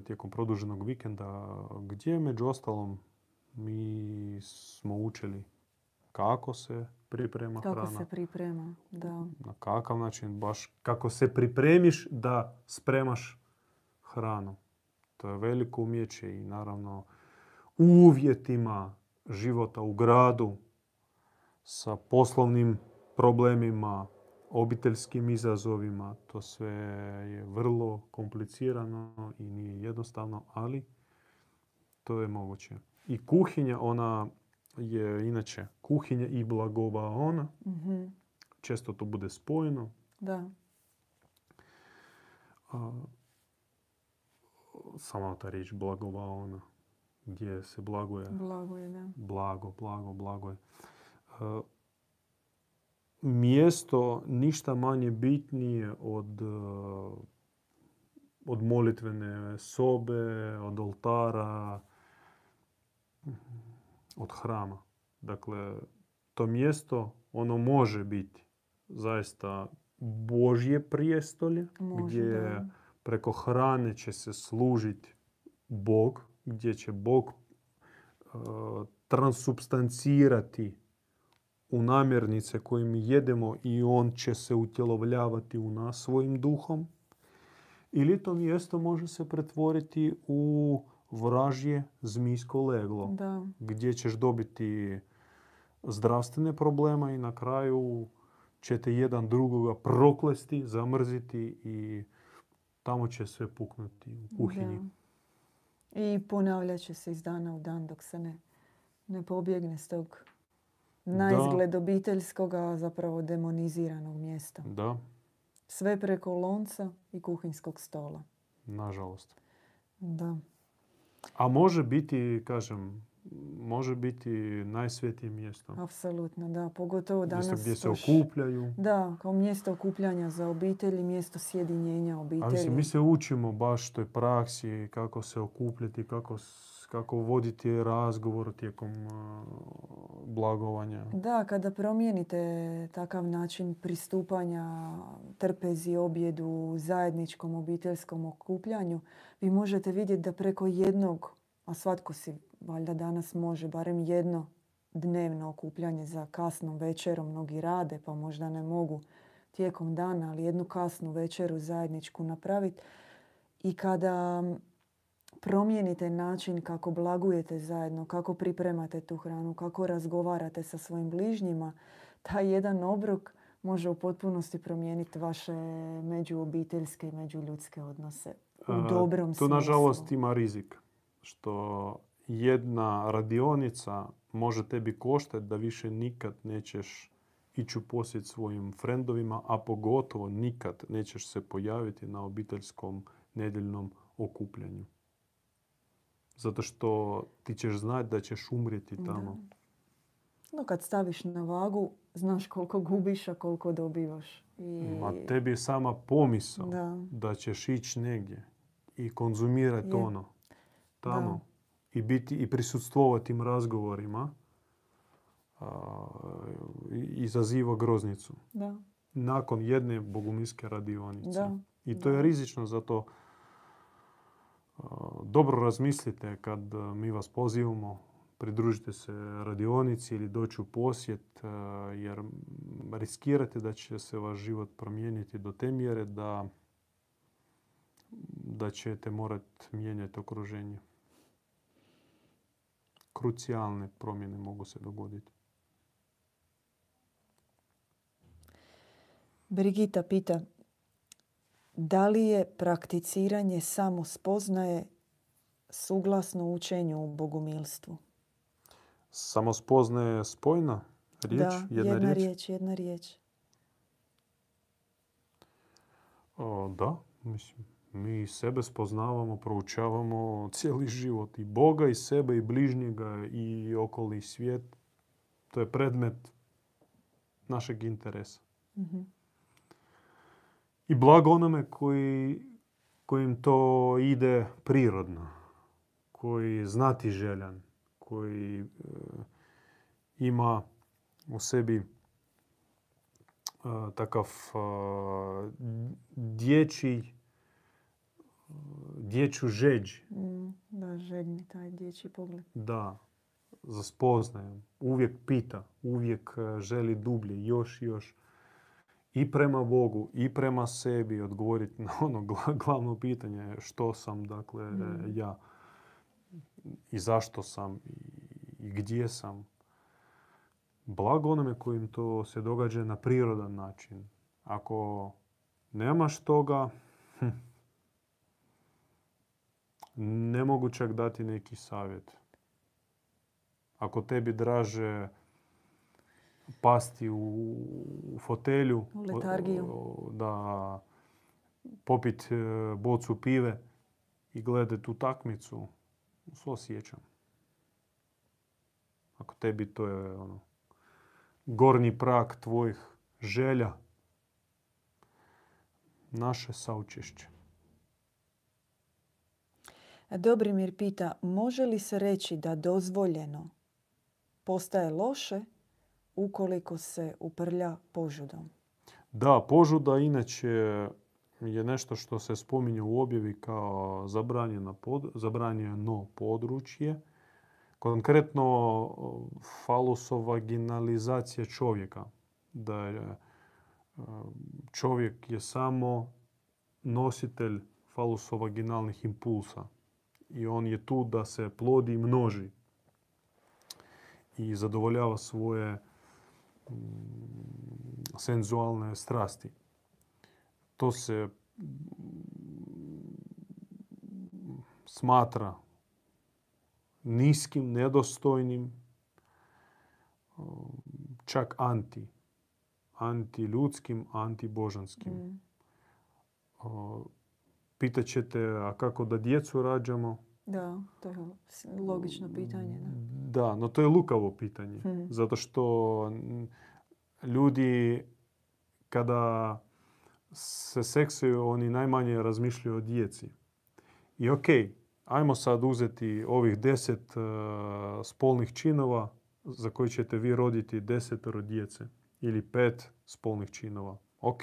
tijekom produženog vikenda, gdje među ostalom mi smo učili kako se priprema kako hrana. Kako se priprema, da. Na kakav način, baš kako se pripremiš da spremaš hranu. To je veliko umjeće i naravno u uvjetima života u gradu sa poslovnim problemima, obiteljskim izazovima. To sve je vrlo komplicirano i nije jednostavno, ali to je moguće. I kuhinja, ona je inače kuhinja i blagovaona. Mhm. Često to bude spojeno. Da. A, sama ta riječ blagovaona, gdje se blaguje. Blago je, da. Blago, blago, blago je. E, mjesto ništa manje bitnije od, e, od molitvene sobe, od oltara, od hrama. Dakle, to mjesto, ono može biti zaista Božje prijestolje, Može, gdje da. preko hrane će se služiti Bog, gdje će Bog e, transubstancirati u namirnice koje mi jedemo i on će se utjelovljavati u nas svojim duhom. Ili to mjesto može se pretvoriti u vražje zmijsko leglo Da. gdje ćeš dobiti zdravstvene problema i na kraju ćete jedan drugoga proklesti, zamrziti i tamo će sve puknuti u kuhinji. Da. I ponavljat će se iz dana u dan dok se ne, ne pobjegne s tog na izgled obiteljskog, a zapravo demoniziranog mjesta. Da, Sve preko lonca i kuhinskog stola. nažalost. Da. A može biti, kažem, može biti najsvetije mjesto. Apsolutno, da. Pogotovo danas... Mjesto gdje se okupljaju. Da, kao mjesto okupljanja za obitelj i mjesto sjedinjenja A obitelji. mislim, mi se učimo baš toj praksi, kako se okupljati, kako, kako voditi razgovor tijekom a, blagovanja. Da, kada promijenite takav način pristupanja trpezi, objedu, zajedničkom obiteljskom okupljanju, vi možete vidjeti da preko jednog, a svatko si valjda danas može, barem jedno dnevno okupljanje za kasnom večerom, mnogi rade pa možda ne mogu tijekom dana, ali jednu kasnu večeru zajedničku napraviti. I kada promijenite način kako blagujete zajedno, kako pripremate tu hranu, kako razgovarate sa svojim bližnjima, taj jedan obrok može u potpunosti promijeniti vaše međuobiteljske i međuljudske odnose. U A, dobrom To nažalost smislu. ima rizik. Što jedna radionica može tebi koštati da više nikad nećeš ići u posjet svojim frendovima, a pogotovo nikad nećeš se pojaviti na obiteljskom nedjeljnom okupljanju. Zato što ti ćeš znati da ćeš umrijeti tamo. No kad staviš na vagu, znaš koliko gubiš, a koliko dobivaš. I... Ma tebi je sama pomisao Da. da ćeš ići negdje i konzumirati ono tamo i biti i prisustvovati tim razgovorima a, izaziva groznicu. Da, Nakon jedne bogumilske radionice. da. I to da. je rizično, zato a, dobro razmislite kad a, mi vas pozivamo, pridružite se radionici ili doći u posjet, a, jer riskirate da će se vaš život promijeniti do te mjere da, da ćete morati mijenjati okruženje. Krucijalne promjene mogu se dogoditi. Brigita pita, da li je prakticiranje samospoznaje suglasno učenju u bogumilstvu? Samospoznaje je spojna riječ, da, jedna, riječ. riječ, jedna riječ. O, da, mislim, mi sebe spoznavamo, proučavamo cijeli život. I Boga, i sebe, i bližnjega, i okoli svijet. To je predmet našeg interesa. Mhm. I blago onome koji, kojim to ide prirodno. Koji znati željan. Koji e, ima u sebi e, takav e, dječji, dječju žeđ. Mm, da, željni taj dječji pogled. Da, za spoznajem. Uvijek pita, uvijek e, želi dublje, još i još. I prema Bogu, i prema sebi odgovoriti na (laughs) ono gla- glavno pitanje što sam, dakle, e, Mm. ja i zašto sam i, i gdje sam. Blago onome kojim to se događa na prirodan način. Ako nemaš toga, hm, ne mogu čak dati neki savjet. Ako tebi draže pasti u fotelju, U letargiju. da popit e, bocu pive i gledat tu takmicu, osjećam. Ako tebi to je ono, gornji prak tvojih želja, naše saučešće. Dobrimir pita, može li se reći da dozvoljeno postaje loše ukoliko se uprlja požudom? Da, požuda inače je nešto što se spominje u objavi kao zabranjeno, pod, zabranjeno područje. Konkretno falusovaginalizacija čovjeka. Da je, e, čovjek je samo nositelj falusovaginalnih impulsa. I on je tu da se plodi i množi. I zadovoljava svoje mm, senzualne strasti. To se smatra niskim, nedostojnim, čak anti. Antiljudskim, antibožanskim. Mm. Pitat ćete, a kako da djecu rađamo? Da, to je logično pitanje. Da, da no to je lukavo pitanje. Mm. Zato što ljudi kada se seksuju, oni najmanje razmišljaju o djeci. I ok, ajmo sad uzeti ovih deset uh, spolnih činova za koji ćete vi roditi desetoro djece ili pet spolnih činova. Ok,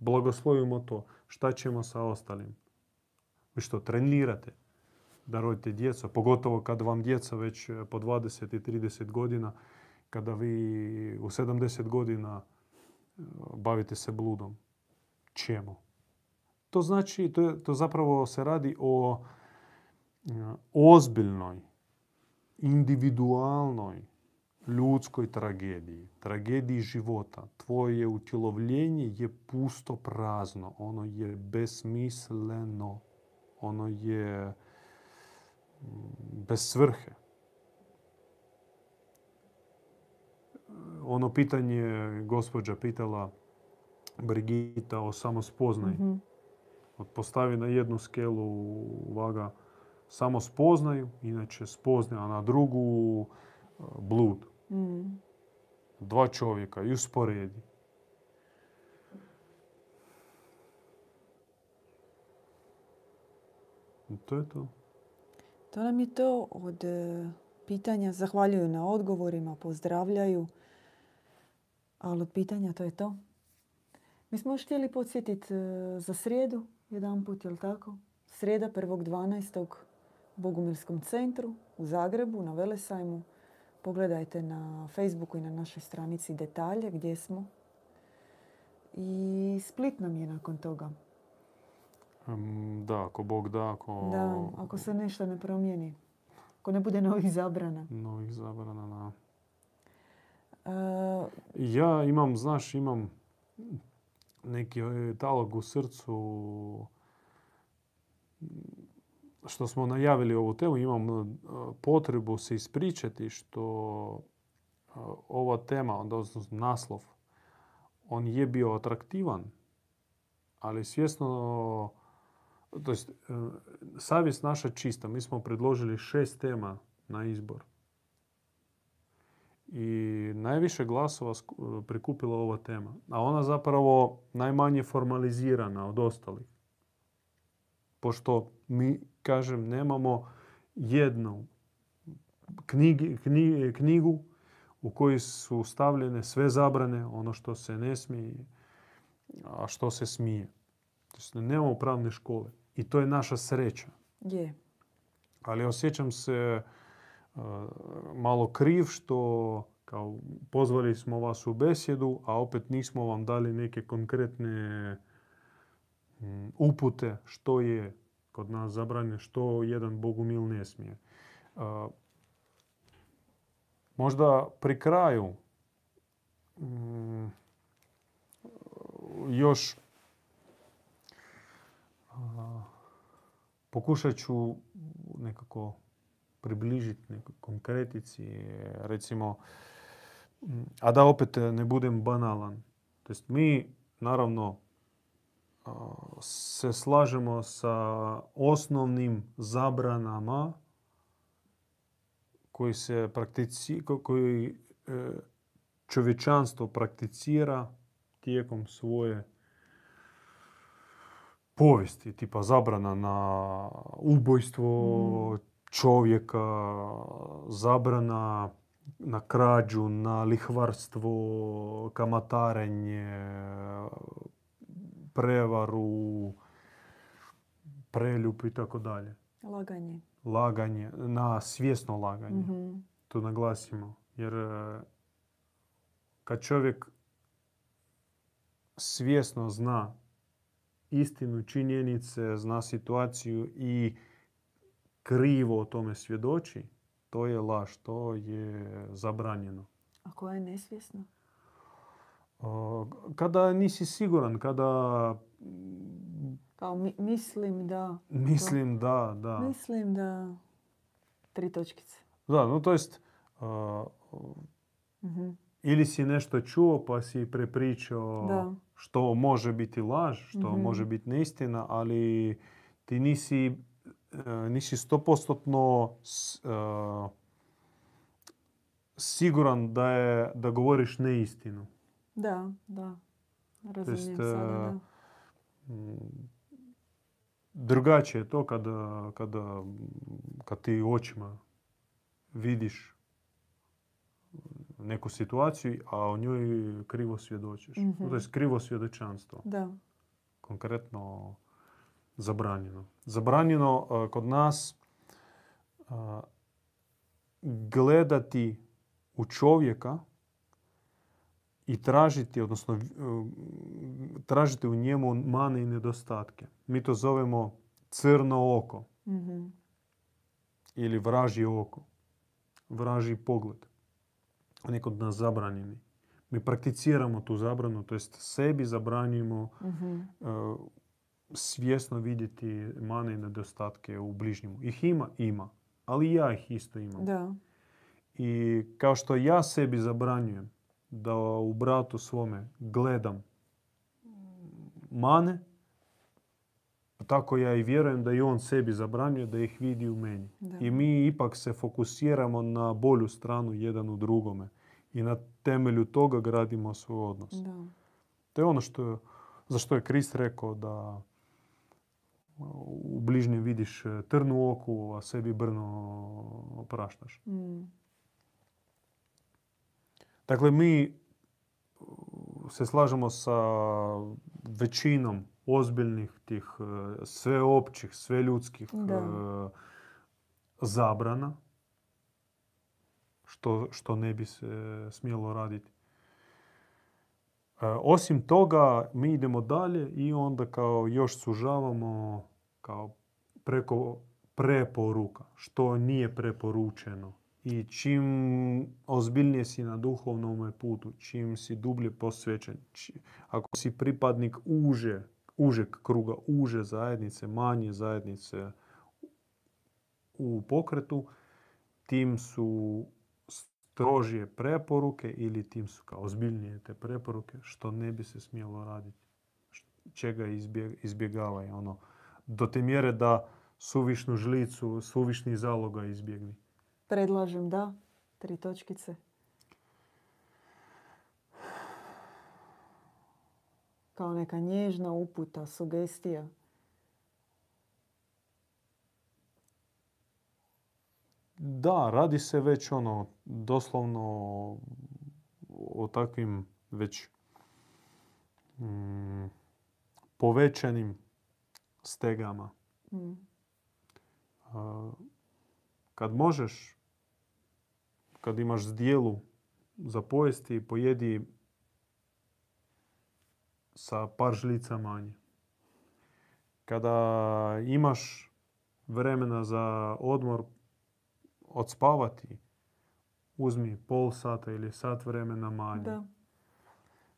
blagoslovimo to. Šta ćemo sa ostalim? Vi što, trenirate da rodite djeca, pogotovo kad vam djeca već po 20 i 30 godina, kada vi u 70 godina bavite se bludom čemu? To znači, to, to zapravo se radi o ozbiljnoj, individualnoj ljudskoj tragediji, tragediji života. Tvoje utjelovljenje je pusto prazno, ono je besmisleno, ono je bez svrhe. Ono pitanje gospođa pitala Brigita o samospoznaj. Mm-hmm. Postavi na jednu skelu vaga samo spoznaju, inače spoznaju, a na drugu blud. Dva čovjeka i usporedi. I to je to. To nam je to od e, pitanja. Zahvaljuju na odgovorima, pozdravljaju. Ali od pitanja to je to. Mi smo još htjeli podsjetiti e, za srijedu, jedan put, jel tako? Srijeda 1.12. u Bogumirskom centru u Zagrebu na Velesajmu. Pogledajte na Facebooku i na našoj stranici detalje gdje smo. I Split nam je nakon toga. da, ako Bog da, ako... Da, ako se nešto ne promijeni. Ako ne bude novih zabrana. Novih zabrana, da. Uh, ja imam, znaš, imam neki e, talog u srcu što smo najavili ovu temu, imam e, potrebu se ispričati što e, ova tema, odnosno naslov, on je bio atraktivan, ali svjesno, to jest, savjest naša čista. Mi smo predložili šest tema na izbor. I najviše glasova prikupila ova tema. A ona zapravo najmanje formalizirana od ostalih. Pošto mi, kažem, nemamo jednu knjigu u kojoj su stavljene sve zabrane, ono što se ne smije, a što se smije. To nemamo pravne škole. I to je naša sreća. Je. Ali osjećam se malo kriv što kao pozvali smo vas u besjedu, a opet nismo vam dali neke konkretne upute što je kod nas zabranjeno, što jedan bogumil ne smije. Možda pri kraju mm, još pokušat ću nekako približiti nekoj konkretici. Recimo, mm, a da opet ne budem banalan. To jest mi, naravno, se slažemo sa osnovnim zabranama koji se praktici, ko- koji e, čovječanstvo prakticira tijekom svoje povijesti, tipa zabrana na ubojstvo čovjeka, zabrana na krađu, na lihvarstvo, kamatarenje, prevaru, preljub i tako dalje. Laganje. Laganje, na svjesno laganje. Mhm. To naglasimo. Jer e, kad čovjek svjesno zna istinu, činjenice, zna situaciju i krivo o tome svjedoči, to je laž, to je zabranjeno. A koja je nesvjesna? O, Kada nisi siguran, kada Kao mi- mislim da... mislim da, da. Mislim da... Tri točkice. Da, no to jest, a, Mhm. ili si nešto čuo pa si prepričao Da. što može biti laž, što Mhm. može biti neistina, ali ti nisi, e, nisi stopostotno e, siguran da, je, da govoriš neistinu. Da, da. Razumijem jest, sada, da. Drugačije je to kada, kada, kad ti očima vidiš neku situaciju, a o njoj krivo svjedočiš. Mhm. To je krivo svjedočanstvo. Da. Konkretno zabranjeno. Zabranjeno a, kod nas a, gledati u čovjeka i tražiti, odnosno v- tražiti u njemu mane i nedostatke. Mi to zovemo crno oko Mhm. ili vražje oko, vražji pogled. On je kod nas zabranjeni. Mi prakticiramo tu zabranu, to jest sebi zabranjujemo Mhm. e, svjesno vidjeti mane i nedostatke u bližnjemu. Ih ima? Ima. Ali ja ih isto imam. Da. I kao što ja sebi zabranjujem da u bratu svome gledam mane, tako ja i vjerujem da i on sebi zabranjuje da ih vidi u meni. Da. I mi ipak se fokusiramo na bolju stranu jedan u drugome. I na temelju toga gradimo svoj odnos. Da. To je ono što, za što je Krist rekao da u bližnjem vidiš e, trnu oku, a sebi brno opraštaš. Mm. Dakle, mi uh, se slažemo sa većinom ozbiljnih tih e, sveopćih, sveljudskih Da. e, zabrana, što, što ne bi se smjelo raditi. Osim toga, mi idemo dalje i onda kao još sužavamo kao preko preporuka, što nije preporučeno. I čim ozbiljnije si na duhovnom putu, čim si dublje posvećen, či- ako si pripadnik uže, užeg kruga, uže zajednice, manje zajednice u pokretu, tim su strožije preporuke ili tim su kao ozbiljnije te preporuke što ne bi se smjelo raditi. Čega izbjegavaj ono do te mjere da suvišnu žlicu, suvišni zaloga izbjegni. Predlažem da. Tri točkice. Kao neka nježna uputa, sugestija. Da, radi se već ono doslovno o takvim već mm, povećanim stegama. Mm. A, kad možeš, kad imaš zdjelu za pojesti, pojedi sa par žlica manje. Kada imaš vremena za odmor, odspavati, uzmi pol sata ili sat vremena manje. Da.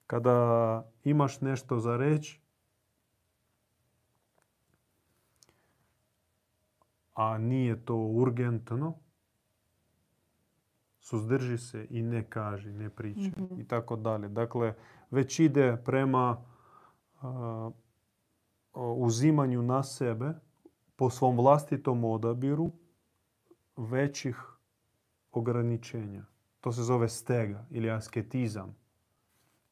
Kada imaš nešto za reći, a nije to urgentno, suzdrži se i ne kaži, ne priča Mhm. i tako dalje. Dakle, već ide prema o, uzimanju na sebe po svom vlastitom odabiru većih ograničenja. To se zove stega ili asketizam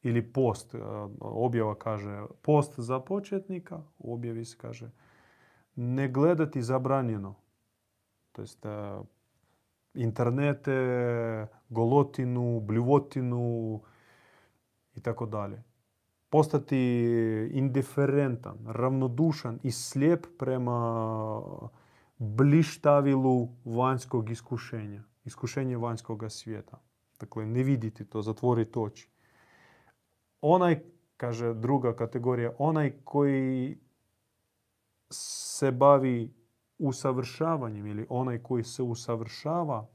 ili post. Objava kaže post za početnika, u objavi se kaže ne gledati zabranjeno. To jest internete, golotinu, bljuvotinu i tako dalje. Postati indiferentan, ravnodušan i slijep prema blištavilu vanjskog iskušenja. Iskušenje vanjskog svijeta. Dakle, ne viditi to, zatvoriti oči. Onaj, kaže druga kategorija, onaj koji se bavi usavršavanjem ili onaj koji se usavršava,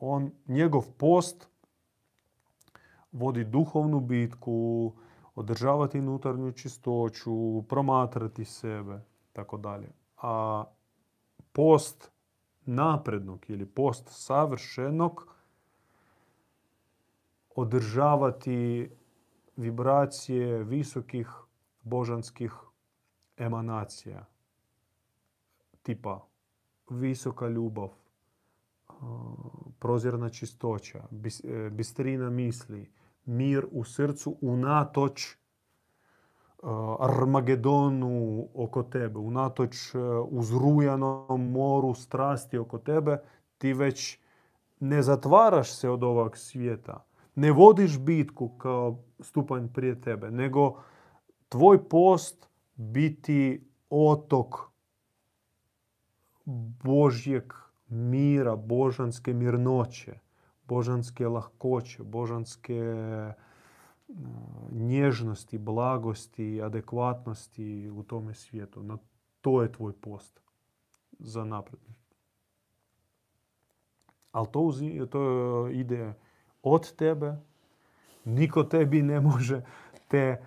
on, njegov post vodi duhovnu bitku, održavati unutarnju čistoću, promatrati sebe, tako dalje. A post naprednog ili post savršenog održavati vibracije visokih božanskih emanacija tipa visoka ljubav, prozirna čistoća, e, bistrina misli, mir u srcu unatoč a, Armagedonu oko tebe, unatoč e, uzrujanom moru strasti oko tebe, ti već ne zatvaraš se od ovog svijeta, ne vodiš bitku kao stupanj prije tebe, nego tvoj post biti otok Božjeg mira, božanske mirnoće, božanske lahkoće, božanske e, nježnosti, blagosti, adekvatnosti u tome svijetu. Na to je tvoj post za napred. Ali to, to ide od tebe, niko tebi ne može te,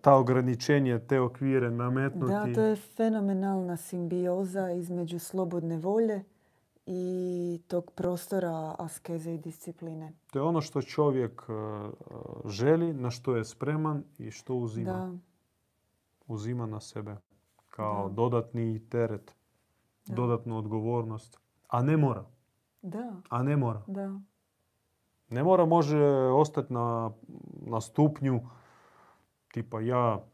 ta ograničenja, te okvire nametnuti. Da, to je fenomenalna simbioza između slobodne volje i tog prostora askeze i discipline. To je ono što čovjek e, e, želi, na što je spreman i što uzima. Da, Uzima na sebe kao Da. dodatni teret, Da. dodatnu odgovornost. A ne mora. da, A ne mora. da. Ne mora, može ostati na, na stupnju tipa ja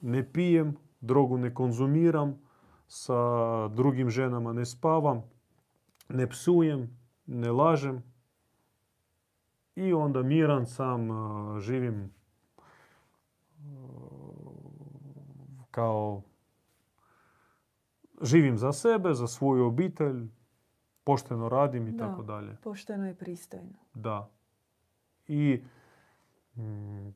ne pijem, drogu ne konzumiram, sa drugim ženama ne spavam, ne psujem, ne lažem i onda miran sam živim kao živim za sebe, za svoju obitelj, pošteno radim i Da. tako dalje. Pošteno i pristojno. Da. I mm,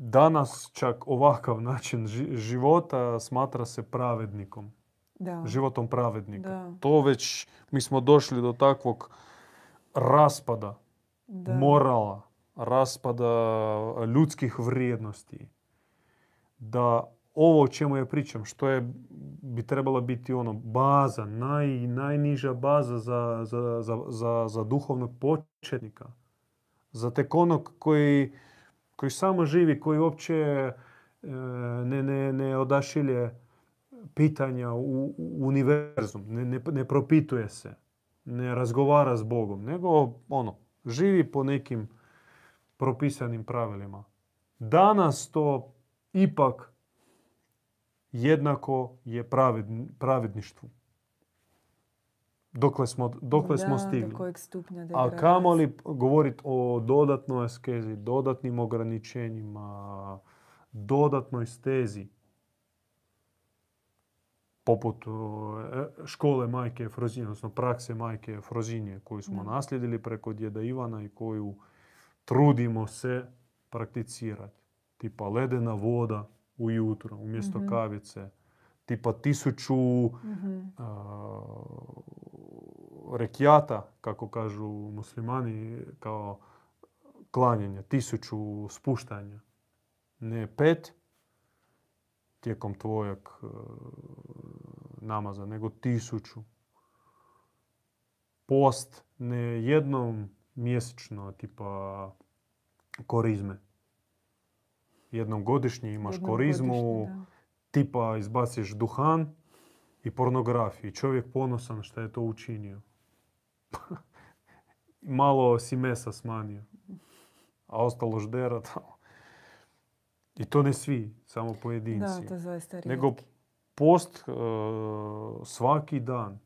danas čak ovakav način ži- života smatra se pravednikom. Da, Životom pravednika. Da. To već, mi smo došli do takvog raspada da. morala, raspada ljudskih vrijednosti. Da ovo o čemu ja pričam, što je, bi trebala biti ono baza, naj, najniža baza za, za, za, za, za duhovnog početnika. Za tek onog koji, koji samo živi, koji uopće e, ne, ne, ne odašilje pitanja u, u univerzum, ne, ne, ne propituje se, ne razgovara s Bogom, nego ono, živi po nekim propisanim pravilima. Danas to ipak jednako je pravedn- pravedništvu. Dokle smo, dokle smo Da, stigli. Do kojeg stupnja A kamoli govoriti o dodatnoj askezi, dodatnim ograničenjima, dodatnoj stezi. Poput e, škole majke Frozinje, odnosno prakse majke Frozinje koju smo Da. naslijedili preko djeda Ivana i koju trudimo se prakticirati. Tipa ledena voda ujutro umjesto Mhm. kavice. Tipa tisuću Mhm. a, rekijata, kako kažu muslimani, kao klanjanje, tisuću spuštanja. Ne pet tijekom tvojeg e, namaza, nego tisuću. post ne jednom mjesečno, tipa korizme. Jednom godišnje imaš Jednom korizmu, godišnje, tipa izbaciš duhan i pornografiju. Čovjek ponosan što je to učinio. (laughs) Malo si mesa smanjio. A ostalo ždera tamo. I to ne svi, samo pojedinci. Da, to zaista rijetki. Nego post e, svaki dan.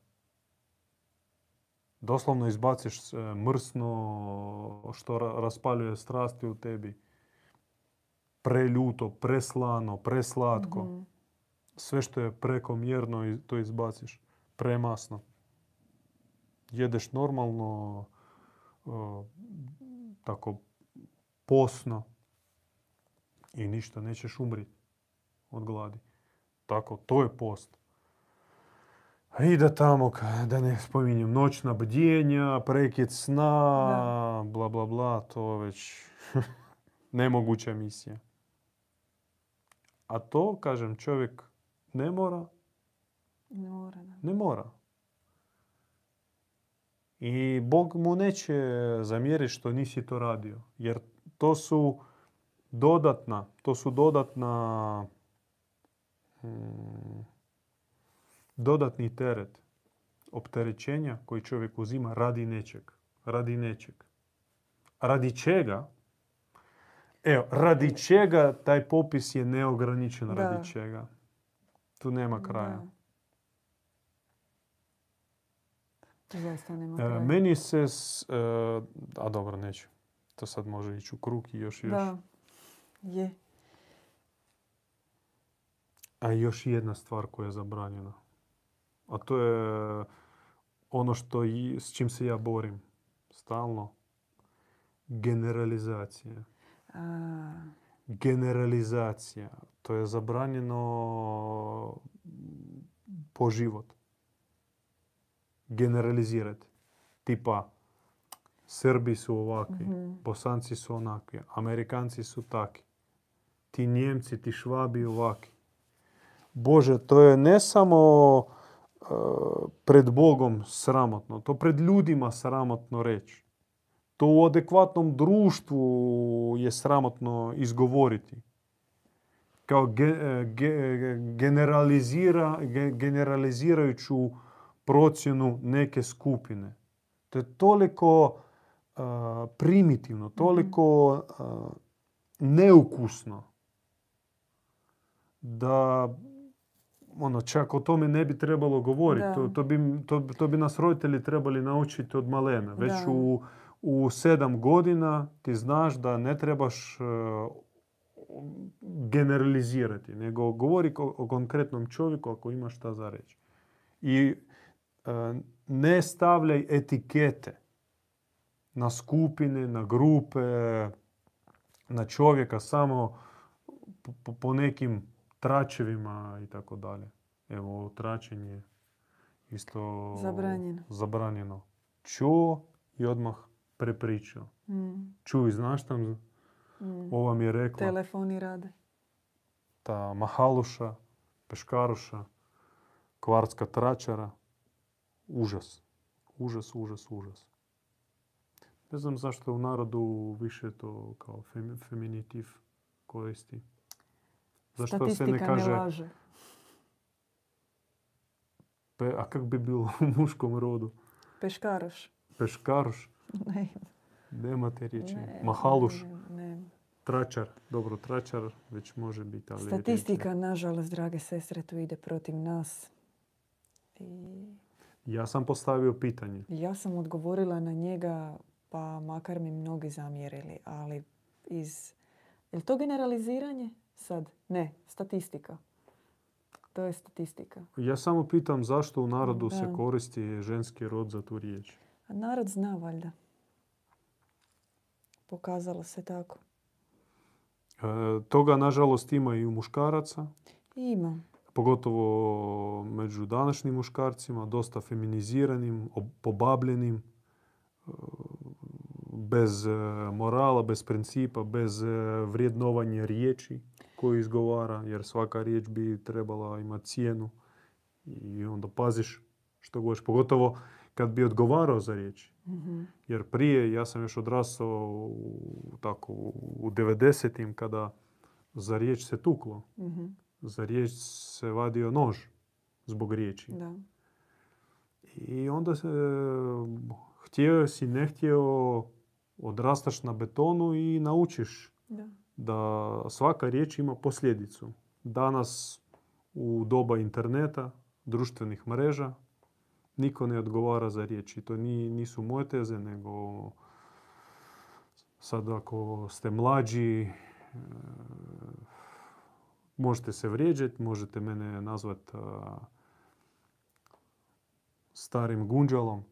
Doslovno izbaciš e, mrsno što ra- raspaljuje strasti u tebi. Preljuto, preslano, preslatko. Mhm. Sve što je prekomjerno to izbaciš. Premasno. Jedeš normalno, e, tako posno i ništa, nećeš umriti od gladi. Tako, to je post. I da tamo, da ne spominjem, noćna bdjenja, prekid sna, bla bla bla, to već (laughs) nemoguća misija. A to, kažem, čovjek ne mora, Ne mora, da. ne mora. I Bog mu neće zamjeriti što nisi to radio. Jer to su dodatna, to su dodatna mm, dodatni teret opterećenja koji čovjek uzima radi nečeg. Radi nečeg. Radi čega? Evo, radi čega taj popis je neograničen Da. radi čega. Tu nema kraja. Da. Zaista nema E, kraja. meni se, s, e, a dobro, neću. To sad može ići u krug i još i još. Da. Je. A još jedna stvar koja je zabranjena. A to je ono što i, s čim se ja borim stalno. Generalizacija. A, Generalizacija. To je zabranjeno po život. Generalizirati. Tipa, Srbi su ovakvi, mhm. Bosanci su onakvi, Amerikanci su takvi. Ti Njemci, ti Švabi ovakvi. Bože, to je ne samo e, pred Bogom sramotno, to pred ljudima sramotno reći. To u adekvatnom društvu je sramotno izgovoriti. Kao ge- e, ge- generalizira, ge- generalizirajuću procjenu neke skupine. To je toliko e, primitivno, toliko e, neukusno da ono, čak o tome ne bi trebalo govoriti. To, to, bi, to, to bi nas roditelji trebali naučiti od malena. Već Da. u, u sedam godina ti znaš da ne trebaš e, generalizirati, nego govori ko- o konkretnom čovjeku ako ima šta za reći. I ne stavljaj etikete na skupine, na grupe, na čovjeka samo po, nekim tračevima i tako dalje. Evo, tračenje isto Zabranjeno. zabranjeno. Čuo i odmah prepričao. Mm, Čuj, znaš tam, mm. ova mi je rekla, Telefoni rade. ta mahaluša, peškaruša, kvartska tračara. Užas. Užas, užas, užas. Ne znam zašto u narodu više to kao fem- feminitiv koristi. Zašto se Statistika ne kaže, laže. pe, a kak bi bilo u muškom rodu? Peškaroš. Peškaruš, (laughs) Ne, nema te riječi. ne, Mahaluš, ne, ne. tračar, dobro, tračar već može biti, ali Statistika, nažalost, drage sestre, tu ide protiv nas. I Ja sam postavio pitanje. ja sam odgovorila na njega, pa makar mi mnogi zamjerili, ali iz... Je li to generaliziranje sad? Ne, statistika. To je statistika. Ja samo pitam zašto u narodu se koristi ženski rod za tu riječ. A narod zna valjda. Pokazalo se tako. E, toga, nažalost, ima i u muškaraca, Ima. Pogotovo među današnjim muškarcima, dosta feminiziranim, ob- pobabljenim, e, bez e, morala, bez principa, bez e, vrijednovanja riječi koju izgovara, jer svaka riječ bi trebala imati cijenu i onda paziš što govoriš. Pogotovo kad bi odgovarao za riječi. Mhm. Jer prije, ja sam još odrastao u, tako, u 90-im kada za riječ se tuklo. Mhm. Za riječ se vadio nož zbog riječi. Da. I onda se, htio si, ne htio, odrastaš na betonu i naučiš Da. da svaka riječ ima posljedicu. Danas u doba interneta, društvenih mreža, niko ne odgovara za riječi. To ni- nisu moje teze, nego sad ako ste mlađi, e, možete se vrijeđati, možete mene nazvat a, starim gunđalom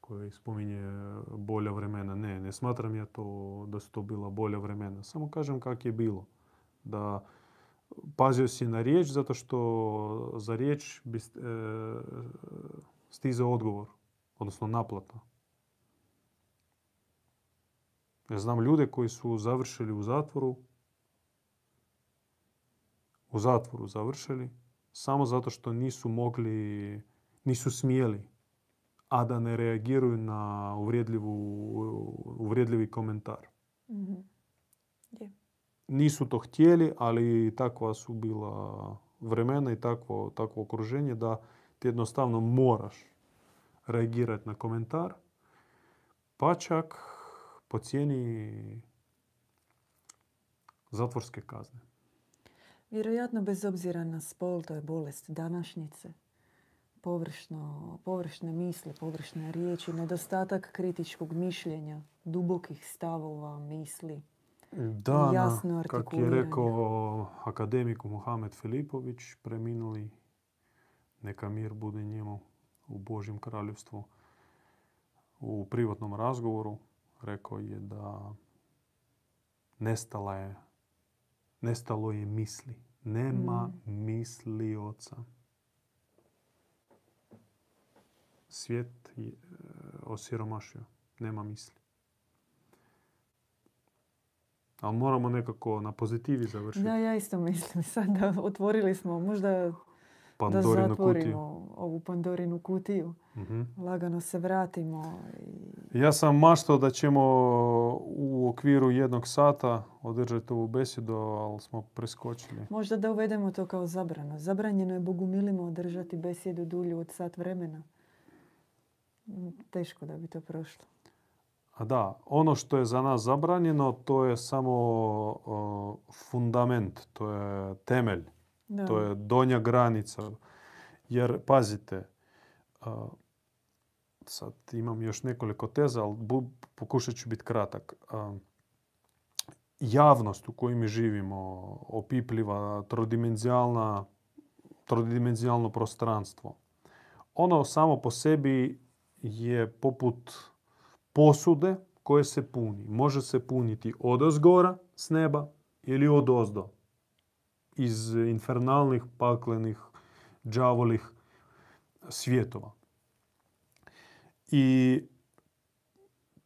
koji spominje bolja vremena. Ne, ne smatram ja to da su to bila bolja vremena. Samo kažem kak je bilo. Da pazio si na riječ zato što za riječ bi e, stizao odgovor, odnosno naplata. Ja znam ljude koji su završili u zatvoru, u zatvoru završili, samo zato što nisu mogli, nisu smjeli, a da ne reagiraju na uvrijedljivi komentar. Mhm. Je. Nisu to htjeli, ali takva su bila vremena i takvo, takvo okruženje da ti jednostavno moraš reagirati na komentar, pa čak po cijeni zatvorske kazne. Vjerojatno bez obzira na spol, to je bolest današnjice. Površno, površne misli, površne riječi, nedostatak kritičkog mišljenja, dubokih stavova, misli. Da, Jasno kak je rekao akademik Mohamed Filipović, preminuli, neka mir bude njemu u Božjem kraljevstvu, u privatnom razgovoru rekao je da nestala je, nestalo je misli. Nema mislioca. Svijet je e, osiromašio. Nema misli. Ali moramo nekako na pozitivi završiti. Da, ja isto mislim sad da otvorili smo možda da Pandorinu kutiju. zatvorimo ovu Pandorinu kutiju. Mhm. Lagano se vratimo. I... Ja sam maštao da ćemo u okviru jednog sata održati ovu besedu, ali smo preskočili. Možda da uvedemo to kao zabrano. Zabranjeno je bogumilima održati besjedu dulju od sat vremena. Teško da bi to prošlo. A da, ono što je za nas zabranjeno, to je samo o, fundament, to je temelj, Da. to je donja granica. Jer, pazite, sad imam još nekoliko teza, ali pokušat ću biti kratak. Javnost u kojoj mi živimo, opipljiva, trodimenzionalna, trodimenzionalno prostranstvo, ono samo po sebi je poput posude koje se puni. Može se puniti od ozgora, s neba, ili od ozdo. Iz infernalnih, paklenih, đavolih svjetova. I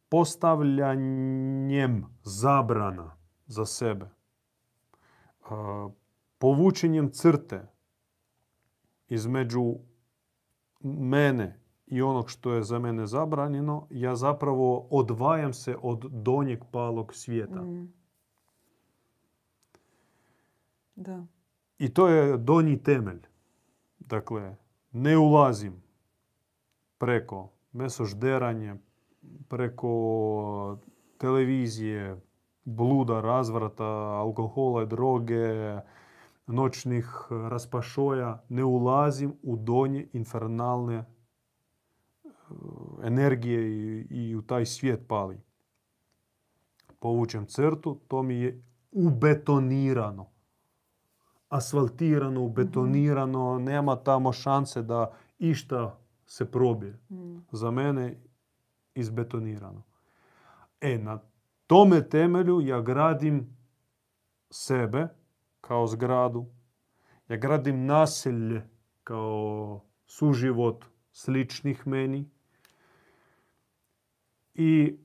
postavljanjem zabrana za sebe, povučenjem crte između mene i onog što je za mene zabranjeno, ja zapravo odvajam se od donjeg palog svijeta. Mm. Da. I to je donji temelj. Dakle, ne ulazim preko mesožderanje, preko televizije, bluda, razvrata, alkohola, droge, noćnih raspašoja. Ne ulazim u donje infernalne e, energije i, i u taj svijet pali. Povučem crtu, to mi je ubetonirano asfaltirano, ubetonirano, nema tamo šanse da išta se probije. Mm. Za mene izbetonirano. E, na tome temelju ja gradim sebe kao zgradu, ja gradim naselje kao suživot sličnih meni i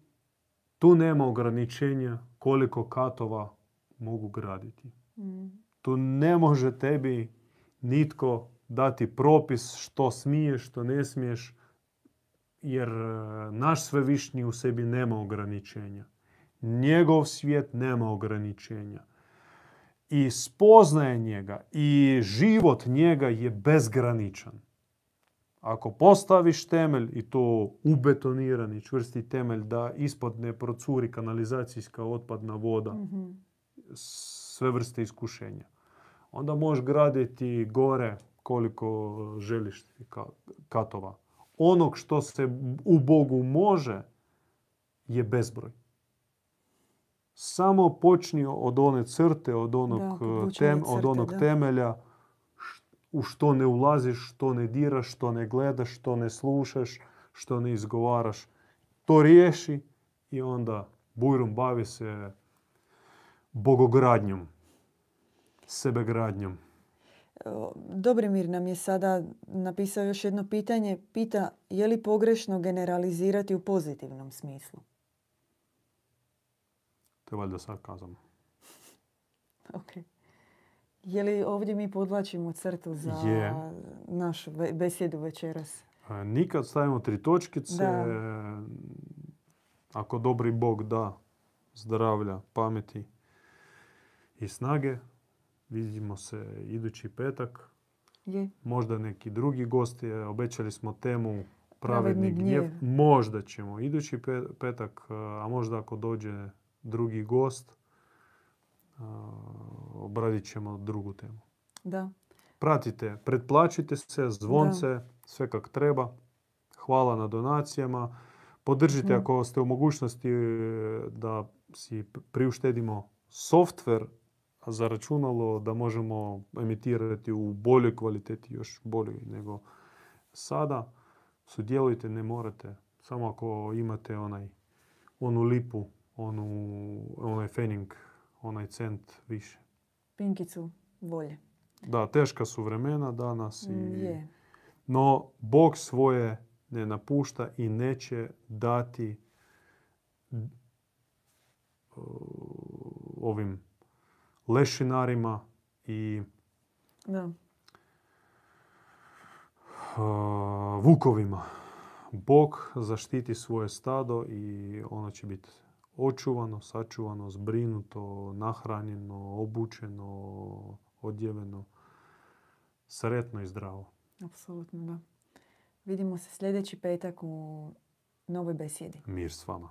tu nema ograničenja koliko katova mogu graditi. Mm. Tu ne može tebi nitko dati propis što smiješ, što ne smiješ, jer e, naš svevišnji u sebi nema ograničenja. Njegov svijet nema ograničenja. I spoznaje njega i život njega je bezgraničan. Ako postaviš temelj i to ubetonirani čvrsti temelj da ispod ne procuri kanalizacijska otpadna voda, Mhm. sve vrste iskušenja, onda možeš graditi gore koliko želiš ka- katova. Onog što se u Bogu može je bezbroj. Samo počni od one crte, od onog, Da, eh, tem, od onog da. temelja u što ne ulaziš, što ne diraš, što ne gledaš, što ne slušaš, što ne izgovaraš. To riješi i onda Bujrum bavi se bogogradnjom, sebegradnjom. Dobrimir nam je sada napisao još jedno pitanje. Pita je li pogrešno generalizirati u pozitivnom smislu? To je valjda sarkazam. (laughs) Ok. Je li ovdje mi podlačimo crtu za Je. našu besjedu večeras? E, Nikad stavimo tri točkice. Da. Ako dobri Bog da zdravlja, pameti i snage, vidimo se idući petak. Je. Možda neki drugi gosti. e, Obećali smo temu Pravedni gnjev. gnjev. Možda ćemo idući pe- petak, e, a možda ako dođe drugi gost, e, obradit ćemo drugu temu. Da. Pratite, pretplaćite se, zvonce, sve kak treba. Hvala na donacijama. Podržite Mhm. ako ste u mogućnosti da si priuštedimo softver za računalo da možemo emitirati u boljoj kvaliteti, još boljoj nego sada. Sudjelujte, ne morate. Samo ako imate onaj, onu lipu, onu, onaj fening, onaj cent više. Pinkicu volje. Da, teška su vremena danas. Mm, I, Je. no, Bog svoje ne napušta i neće dati uh, ovim lešinarima i Da. uh, vukovima. Bog zaštiti svoje stado i ono će biti očuvano, sačuvano, zbrinuto, nahranjeno, obučeno, odjeveno, sretno i zdravo. Apsolutno da. Vidimo se sljedeći petak u novoj besjedi. Mir s vama.